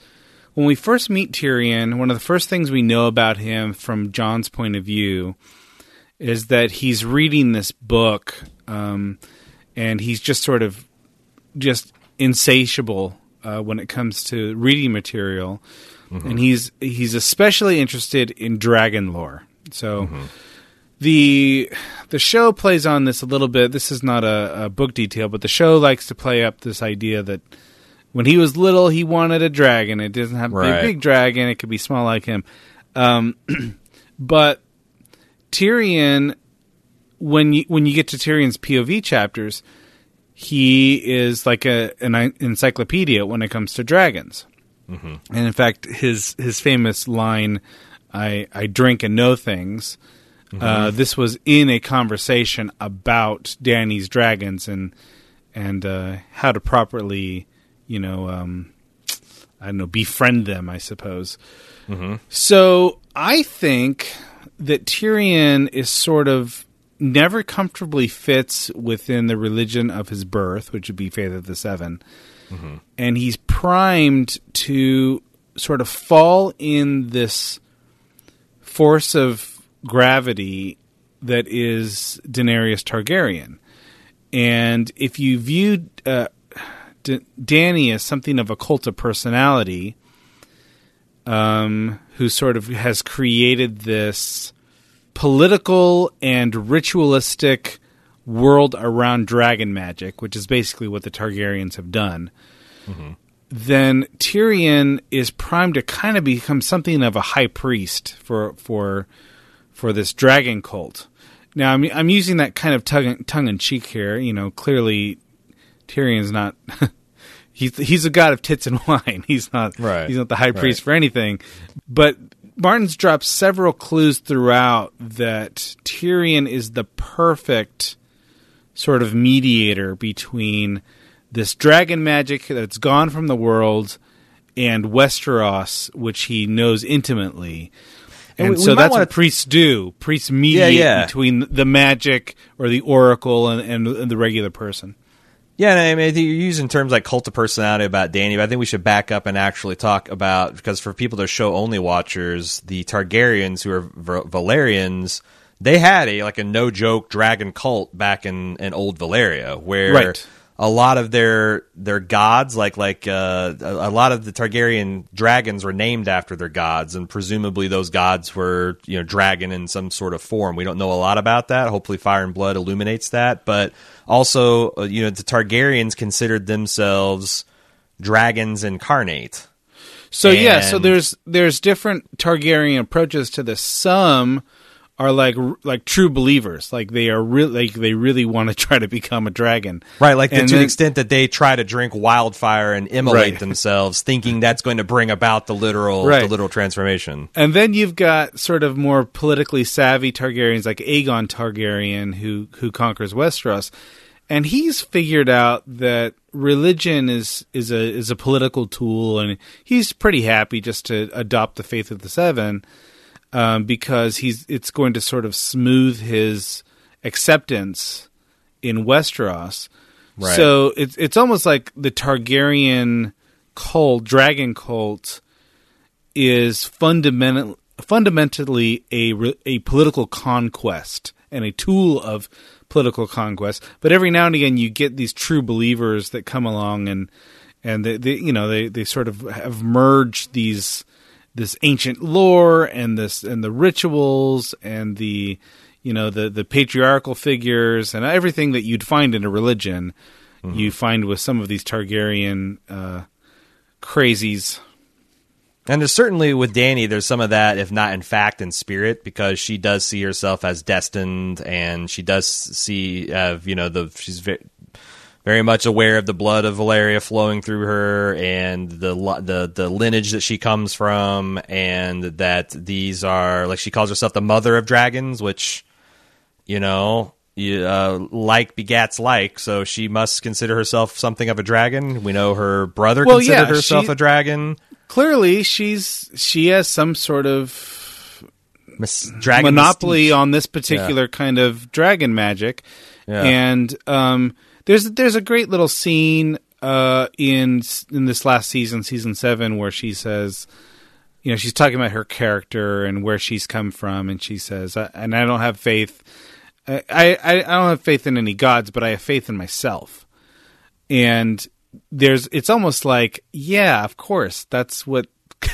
when we first meet Tyrion, one of the first things we know about him from Jon's point of view is that he's reading this book, um, and he's just sort of just insatiable uh, when it comes to reading material, and he's he's especially interested in dragon lore. So the the show plays on this a little bit. This is not a, a book detail, but the show likes to play up this idea that when he was little, he wanted a dragon. It doesn't have to be a big dragon; it could be small like him. Um, but Tyrion, when you when you get to Tyrion's POV chapters, he is like a an encyclopedia when it comes to dragons. And in fact, his his famous line, "I I drink and know things." Uh, this was in a conversation about Dany's dragons and and uh, how to properly, you know, um, I don't know, befriend them. I suppose. So I think that Tyrion is sort of never comfortably fits within the religion of his birth, which would be Faith of the 7 and he's primed to sort of fall in this force of gravity that is Daenerys Targaryen. And if you view uh, D- Dany as something of a cult of personality, um, who sort of has created this political and ritualistic world around dragon magic, which is basically what the Targaryens have done, then Tyrion is primed to kind of become something of a high priest for for for this dragon cult. Now, I'm I'm using that kind of tongue tongue in cheek here. You know, clearly Tyrion's not. he's he's a god of tits and wine. He's not.
Right.
He's not the high priest
Right.
for anything. But Martin's dropped several clues throughout that Tyrion is the perfect sort of mediator between this dragon magic that's gone from the world and Westeros, which he knows intimately.
And
And,
we- we
so
might
that's
wanna-
what priests do. Priests mediate
yeah.
between the magic or the oracle and, and, the regular person.
Yeah, I mean, you're using terms like cult of personality about Danny, but I think we should back up and actually talk about because for people that are show only watchers, the Targaryens who are Ver- Valyrians, they had a like a no joke dragon cult back in, in old Valyria, where
Right.
A lot of their their gods, like like uh, a, a lot of the Targaryen dragons, were named after their gods, and presumably those gods were you know dragon in some sort of form. We don't know a lot about that. Hopefully, Fire and Blood illuminates that. But also, uh, you know, the Targaryens considered themselves dragons incarnate.
So yeah, so there's there's different Targaryen approaches to this. Some are like like true believers, like they are really like they really want to try to become a dragon,
Right, like the, to the extent that they try to drink wildfire and immolate
Right.
themselves, thinking that's going to bring about the literal the literal transformation.
And then you've got sort of more politically savvy Targaryens like Aegon Targaryen who who conquers Westeros. And he's figured out that religion is is a is a political tool and he's pretty happy just to adopt the faith of the seven um, because he's it's going to sort of smooth his acceptance in Westeros.
Right.
So it's it's almost like the Targaryen cult, dragon cult, is fundamental, fundamentally a a political conquest and a tool of political conquest. But every now and again, you get these true believers that come along and and they, they you know they, they sort of have merged these this ancient lore and this and the rituals and the you know the the patriarchal figures and everything that you'd find in a religion you find with some of these Targaryen uh, crazies.
And there's certainly with Dany, there's some of that, if not in fact, in spirit, because she does see herself as destined, and she does see, uh, you know, the she's very, very much aware of the blood of Valyria flowing through her, and the the the lineage that she comes from, and that these are like she calls herself the mother of dragons, which, you know. You, uh, like begats like, so she must consider herself something of a dragon. We know her brother
Well,
considered
yeah,
herself
she-
a dragon.
Clearly, she's she has some sort of
Mis- dragon
monopoly
mystique.
on this particular kind of dragon magic.
Yeah.
And um, there's there's a great little scene uh, in in this last season, season seven, where she says, you know, she's talking about her character and where she's come from, and she says, "I- "And I don't have faith. I, I I don't have faith in any gods, but I have faith in myself." And there's it's almost like, yeah, of course, that's what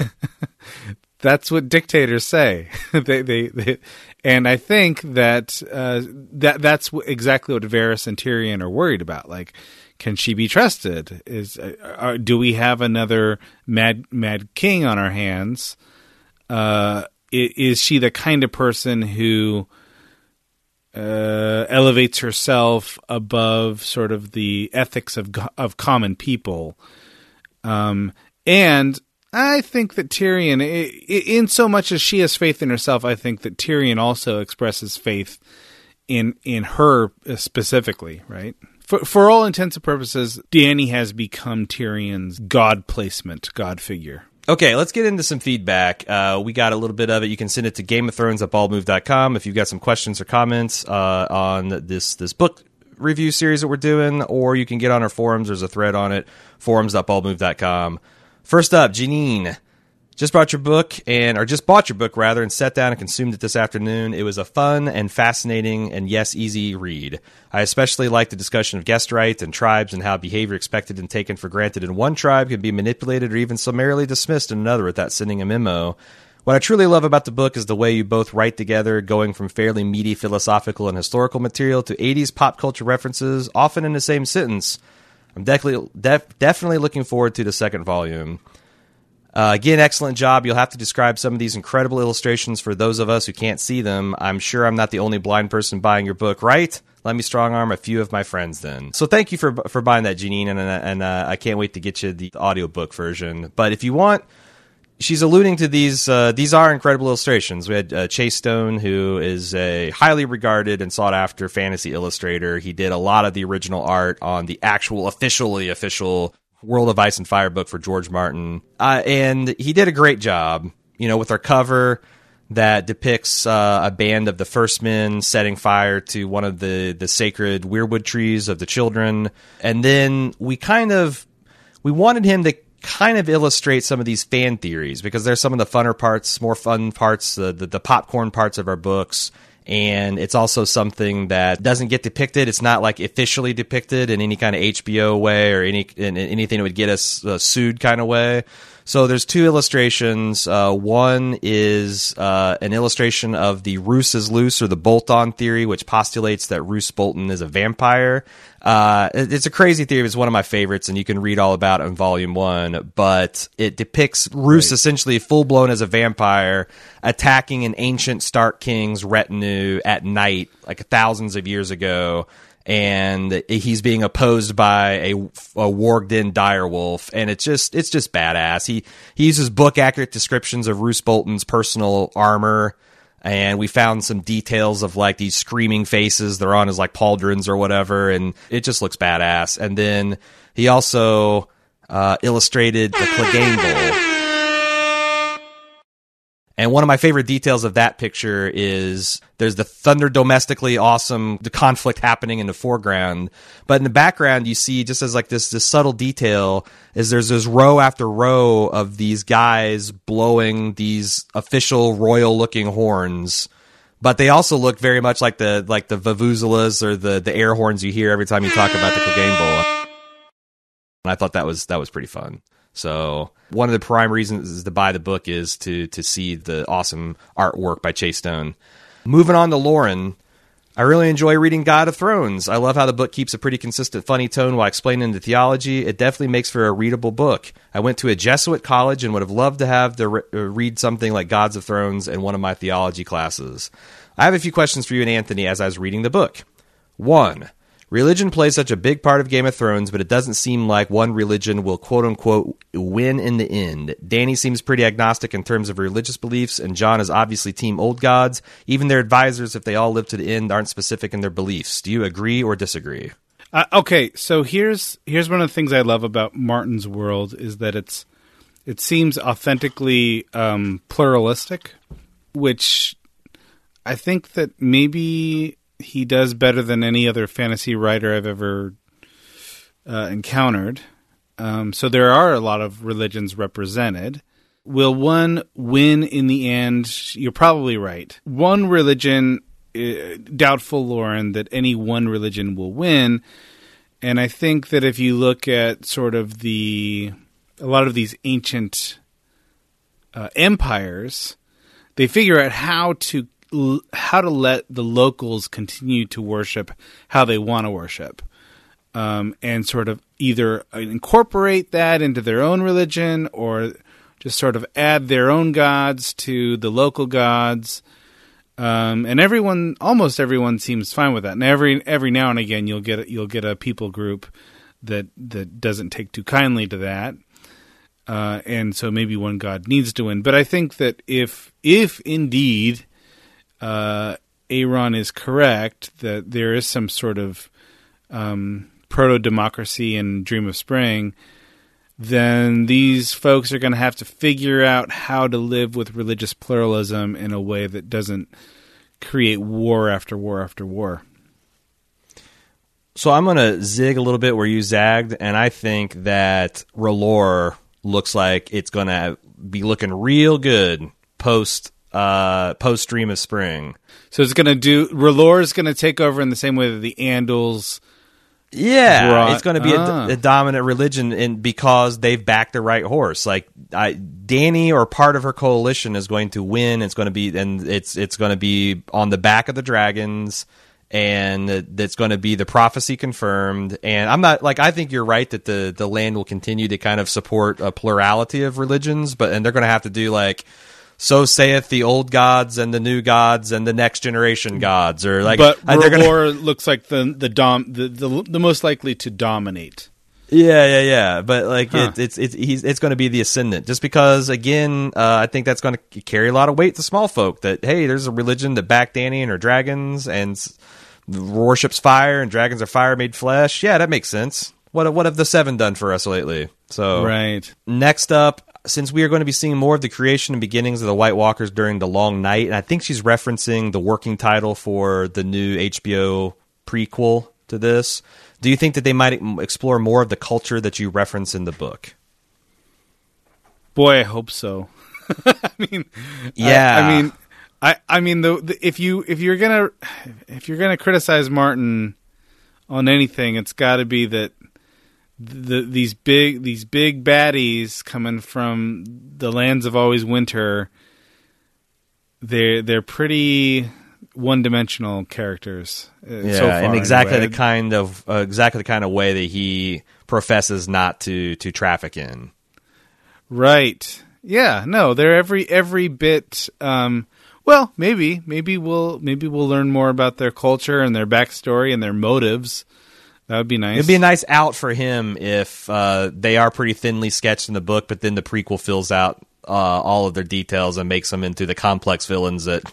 that's what dictators say. they, they, they, and I think that uh, that that's exactly what Varys and Tyrion are worried about. Like, can she be trusted? Is uh, are, do we have another mad mad king on our hands? Uh, is she the kind of person who uh, elevates herself above sort of the ethics of of common people? Um, and I think that Tyrion, in so much as she has faith in herself, I think that Tyrion also expresses faith in in her specifically, right? For for all intents and purposes, Dany has become Tyrion's god placement, god figure.
Okay, let's get into some feedback. Uh, we got a little bit of it. You can send it to Game of Thrones at baldmove.com if you've got some questions or comments uh, on this this book review series that we're doing, or you can get on our forums. There's a thread on it, forums.baldmove.com. First up, Janine. Just brought your book and or just bought your book rather and sat down and consumed it this afternoon. It was a fun and fascinating and yes, easy read. I especially liked the discussion of guest rights and tribes and how behavior expected and taken for granted in one tribe can be manipulated or even summarily dismissed in another without sending a memo. What I truly love about the book is the way you both write together, going from fairly meaty philosophical and historical material to 80s pop culture references, often in the same sentence. I'm definitely def- definitely looking forward to the second volume. Uh, again, excellent job. You'll have to describe some of these incredible illustrations for those of us who can't see them. I'm sure I'm not the only blind person buying your book, right? Let me strong arm a few of my friends then. So thank you for for buying that, Janine, and and uh, I can't wait to get you the audiobook version. But if you want, she's alluding to these. Uh, these are incredible illustrations. We had uh, Chase Stone, who is a highly regarded and sought after fantasy illustrator. He did a lot of the original art on the actual officially official World of Ice and Fire book for George Martin, uh, and he did a great job. You know, with our cover that depicts uh, a band of the First Men setting fire to one of the the sacred weirwood trees of the children, and then we kind of we wanted him to kind of illustrate some of these fan theories because they're some of the funner parts, more fun parts, the, the, the popcorn parts of our books. And it's also something that doesn't get depicted. It's not like officially depicted in any kind of HBO way or any in anything that would get us uh, sued kind of way. So there's two illustrations. Uh, one is uh, an illustration of the Roose is loose or the bolt-on theory, which postulates that Roose Bolton is a vampire. Uh, it's a crazy theory. It's one of my favorites, and you can read all about it in Volume One. But it depicts Roose right. essentially full blown as a vampire attacking an ancient Stark King's retinue at night, like thousands of years ago and he's being opposed by a, a warged in direwolf and it's just it's just badass. He he uses book accurate descriptions of Roose Bolton's personal armor and we found some details of like these screaming faces they're on his like pauldrons or whatever and it just looks badass. And then he also uh, illustrated the Clegane Bowl and one of my favorite details of that picture is there's the thunder domestically awesome the conflict happening in the foreground, but in the background you see just as like this this subtle detail is there's this row after row of these guys blowing these official royal looking horns. But they also look very much like the like the vuvuzelas or the the air horns you hear every time you talk about the Clegane Bowl. And I thought that was that was pretty fun. So one of the prime reasons to buy the book is to to see the awesome artwork by Chase Stone. Moving on to Lauren, I really enjoy reading God of Thrones. I love how the book keeps a pretty consistent, funny tone while explaining the theology. It definitely makes for a readable book. I went to a Jesuit college and would have loved to have to re- uh, read something like Gods of Thrones in one of my theology classes. I have a few questions for you and Anthony as I was reading the book. One, Religion plays such a big part of Game of Thrones, but it doesn't seem like one religion will quote unquote win in the end. Dany seems pretty agnostic in terms of religious beliefs, and Jon is obviously team old gods. Even their advisors, if they all live to the end, aren't specific in their beliefs. Do you agree or disagree?
Uh, okay, so here's here's one of the things I love about Martin's world is that it's it seems authentically um, pluralistic, which I think that maybe he does better than any other fantasy writer I've ever uh, encountered. Um, so there are a lot of religions represented. Will one win in the end? You're probably right. One religion, uh, doubtful, Lauren, that any one religion will win. And I think that if you look at sort of the a lot of these ancient uh, empires, they figure out how to how to let the locals continue to worship how they want to worship, um, and sort of either incorporate that into their own religion or just sort of add their own gods to the local gods. Um, and everyone, almost everyone, seems fine with that. And every every now and again, you'll get you'll get a people group that that doesn't take too kindly to that. Uh, and so maybe one god needs to win. But I think that if if indeed uh, Aaron is correct that there is some sort of um, proto democracy in Dream of Spring, then these folks are going to have to figure out how to live with religious pluralism in a way that doesn't create war after war after war.
So I'm going to zig a little bit where you zagged, and I think that R'hllor looks like it's going to be looking real good post uh, post Dream of Spring.
So it's going to do. R'hllor is going to take over in the same way that the Andals.
Yeah, brought, it's going to be ah. a, a, dominant religion, and because they've backed the right horse. Like I, Dany or part of her coalition is going to win. It's going to be, and it's it's going to be on the back of the dragons and that's going to be the prophecy confirmed. And I'm not like I think you're right that the the land will continue to kind of support a plurality of religions, but and they're going to have to do like so saith the old gods and the new gods and the next generation gods, or like.
But uh, gonna... looks like the the dom the, the, the most likely to dominate.
Yeah, yeah, yeah. But like huh. it, it's it's he's, it's going to be the ascendant, just because again, uh, I think that's going to carry a lot of weight to small folk. That hey, there's a religion that back Dany and her dragons and worships fire, and dragons are fire made flesh. Yeah, that makes sense. What what have the seven done for us lately? So
right.
Next up, since we are going to be seeing more of the creation and beginnings of the White Walkers during the Long Night, and I think she's referencing the working title for the new HBO prequel to this. Do you think that they might explore more of the culture that you reference in the book?
Boy, I hope so. I mean,
yeah.
I, I mean, I I mean, the, the, if you if you're gonna if you're gonna criticize Martin on anything, it's got to be that the, these big these big baddies coming from the lands of always winter. They're they're pretty one dimensional characters. Uh,
Yeah,
so far,
and exactly
anyway.
the kind of uh, exactly the kind of way that he professes not to to traffic in.
Right. Yeah, no, they're every every bit um well, maybe maybe we'll maybe we'll learn more about their culture and their backstory and their motives. That would be nice.
It'd be a nice out for him if uh, they are pretty thinly sketched in the book, but then the prequel fills out uh, all of their details and makes them into the complex villains that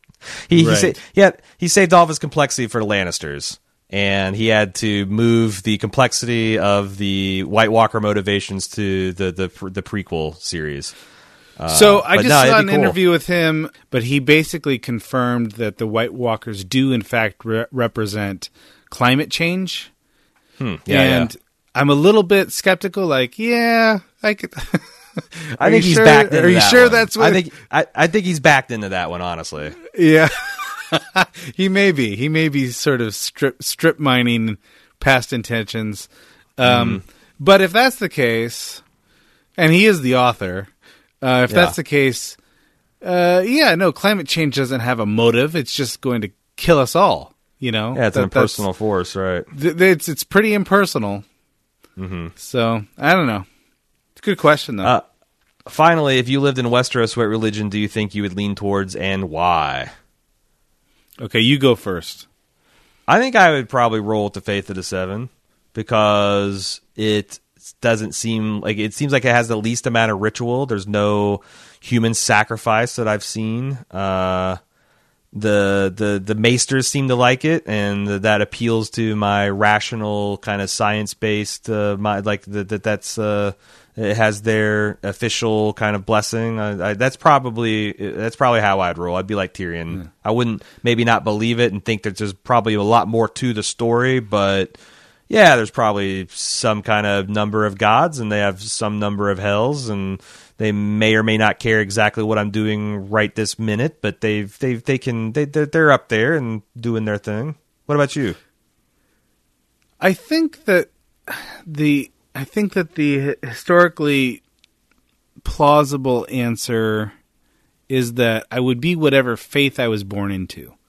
he he, sa- he had, he saved all of his complexity for the Lannisters, and he had to move the complexity of the White Walker motivations to the the the prequel series.
so I just
no,
saw an
cool.
interview with him, but he basically confirmed that the White Walkers do in fact re- represent climate change.
Hmm, Yeah,
and I'm a little bit skeptical like, yeah, I could
I think he's
sure-
backed into
Are you
that
sure
one.
that's what
I think? I, I think he's backed into that one. Honestly,
Yeah, he may be. He may be sort of strip strip mining past intentions. Um,
Mm-hmm.
But if that's the case, and he is the author, uh, if
Yeah.
that's the case, uh, yeah, no, climate change doesn't have a motive. It's just going to kill us all. You know,
yeah, it's an
That- that's-
impersonal force, right?
th- It's it's pretty impersonal. Mm-hmm. So I don't know. It's a good question though.
Uh, finally, if you lived in Westeros, what religion do you think you would lean towards, and why?
okay, you go first.
I think I would probably roll with the Faith of the Seven because it doesn't seem like it seems like it has the least amount of ritual. There's no human sacrifice that I've seen. Uh, the the the maesters seem to like it, and that appeals to my rational kind of science based uh, my like that that that's uh, it has their official kind of blessing. I, I, that's probably that's probably how I'd roll. I'd be like Tyrion. I wouldn't maybe not believe it and think that there's probably a lot more to the story, but yeah, there's probably some kind of number of gods, and they have some number of hells, and they may or may not care exactly what I'm doing right this minute, but they've they they can they they're, they're up there and doing their thing. What about you?
I think that the I think that the historically plausible answer is that I would be whatever faith I was born into.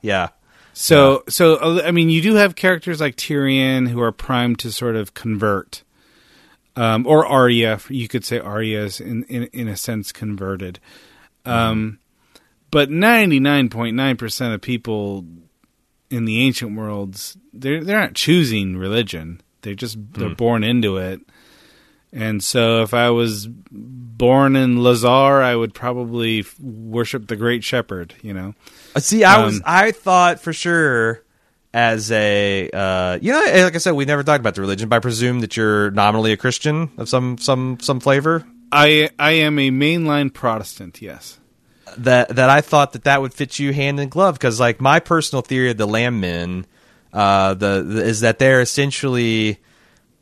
Yeah,
So so uh, I mean you do have characters like Tyrion who are primed to sort of convert. Um, or Arya, you could say Arya is in, in in a sense converted. Um, but ninety nine point nine percent of people in the ancient worlds they're they're not choosing religion. They're just they're born into it. And so if I was born in Lhazar, I would probably f- worship the great shepherd, you know.
Uh, See, I was
Um,
I thought for sure as a uh, you know like I said we never talked about the religion, but I presume that you're nominally a Christian of some some some flavor.
I I am a mainline Protestant, yes.
that that I thought that that would fit you hand in glove because like my personal theory of the lamb men uh, the, the is that they're essentially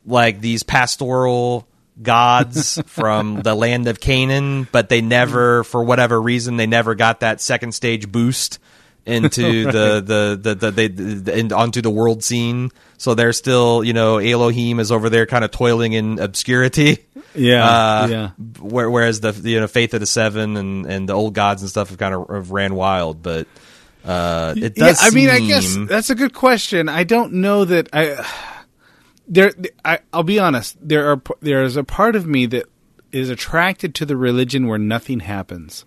like these pastoral gods from the land of Canaan, but they never, for whatever reason, they never got that second stage boost into the, the, the, the, they, the in, onto the world scene. So they're still, you know, Elohim is over there kind of toiling in obscurity.
Yeah,
Uh,
yeah.
Where, whereas the you know Faith of the Seven and, and the old gods and stuff have kind of have ran wild, but uh, it does.
yeah, I mean, I guess that's a good question. I don't know that I. There, I, I'll be honest. There are there is a part of me that is attracted to the religion where nothing happens.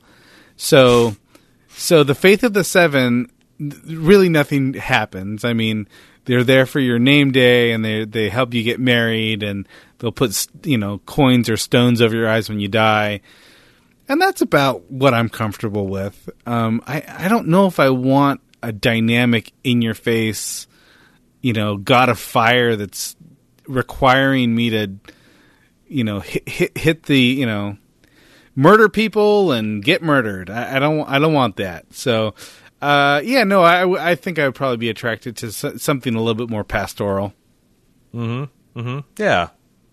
So, so the faith of the seven, really nothing happens. I mean, they're there for your name day, and they they help you get married, and they'll put you know coins or stones over your eyes when you die and that's about what I'm comfortable with. Um, I I don't know if I want a dynamic in your face, you know, god of fire that's requiring me to, you know, hit hit, hit the you know, murder people and get murdered. I, I don't I don't want that. So. Uh, yeah, no, I, I think I would probably be attracted to something a little bit more pastoral. Mm-hmm. Mm-hmm.
Yeah,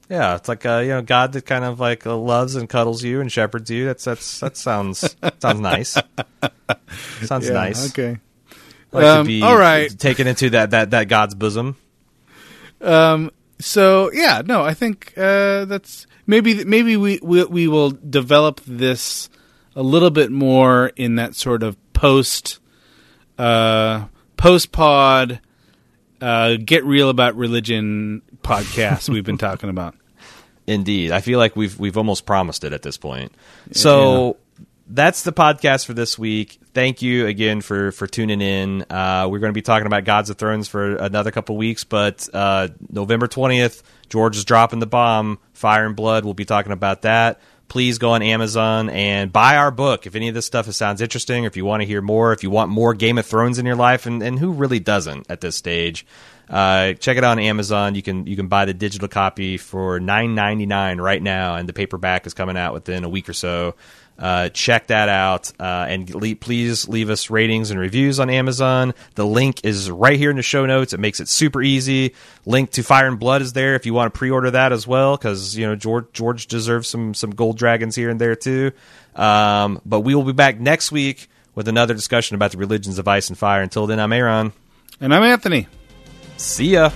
yeah. It's like uh, you know God that kind of like uh, loves and cuddles you and shepherds you. That's that's that sounds sounds nice. Sounds
Yeah,
nice.
Okay.
Like
Um,
to be
all right.
taken into that that that God's bosom. Um.
so yeah, no, I think uh, that's maybe maybe we, we we will develop this a little bit more in that sort of post uh, post pod uh, get real about religion podcast we've been talking about.
Indeed, I feel like we've we've almost promised it at this point. So that's the podcast for this week. Thank you again for for tuning in. Uh, we're going to be talking about Gods of Thrones for another couple weeks, but uh, November twentieth, George is dropping the bomb. Fire and Blood. We'll be talking about that. Please go on Amazon and buy our book if any of this stuff sounds interesting, or if you want to hear more, if you want more Game of Thrones in your life, and, and who really doesn't at this stage. Uh, check it out on Amazon. You can you can buy the digital copy for nine ninety nine right now, and the paperback is coming out within a week or so. Uh, check that out uh, and le- please leave us ratings and reviews on Amazon. The link is right here in the show notes. It makes it super easy. Link to Fire and Blood is there if you want to pre-order that as well, because you know George George deserves some some gold dragons here and there too. Um, but we will be back next week with another discussion about the religions of ice and fire. Until then, I'm Aaron.
And I'm Anthony.
See ya.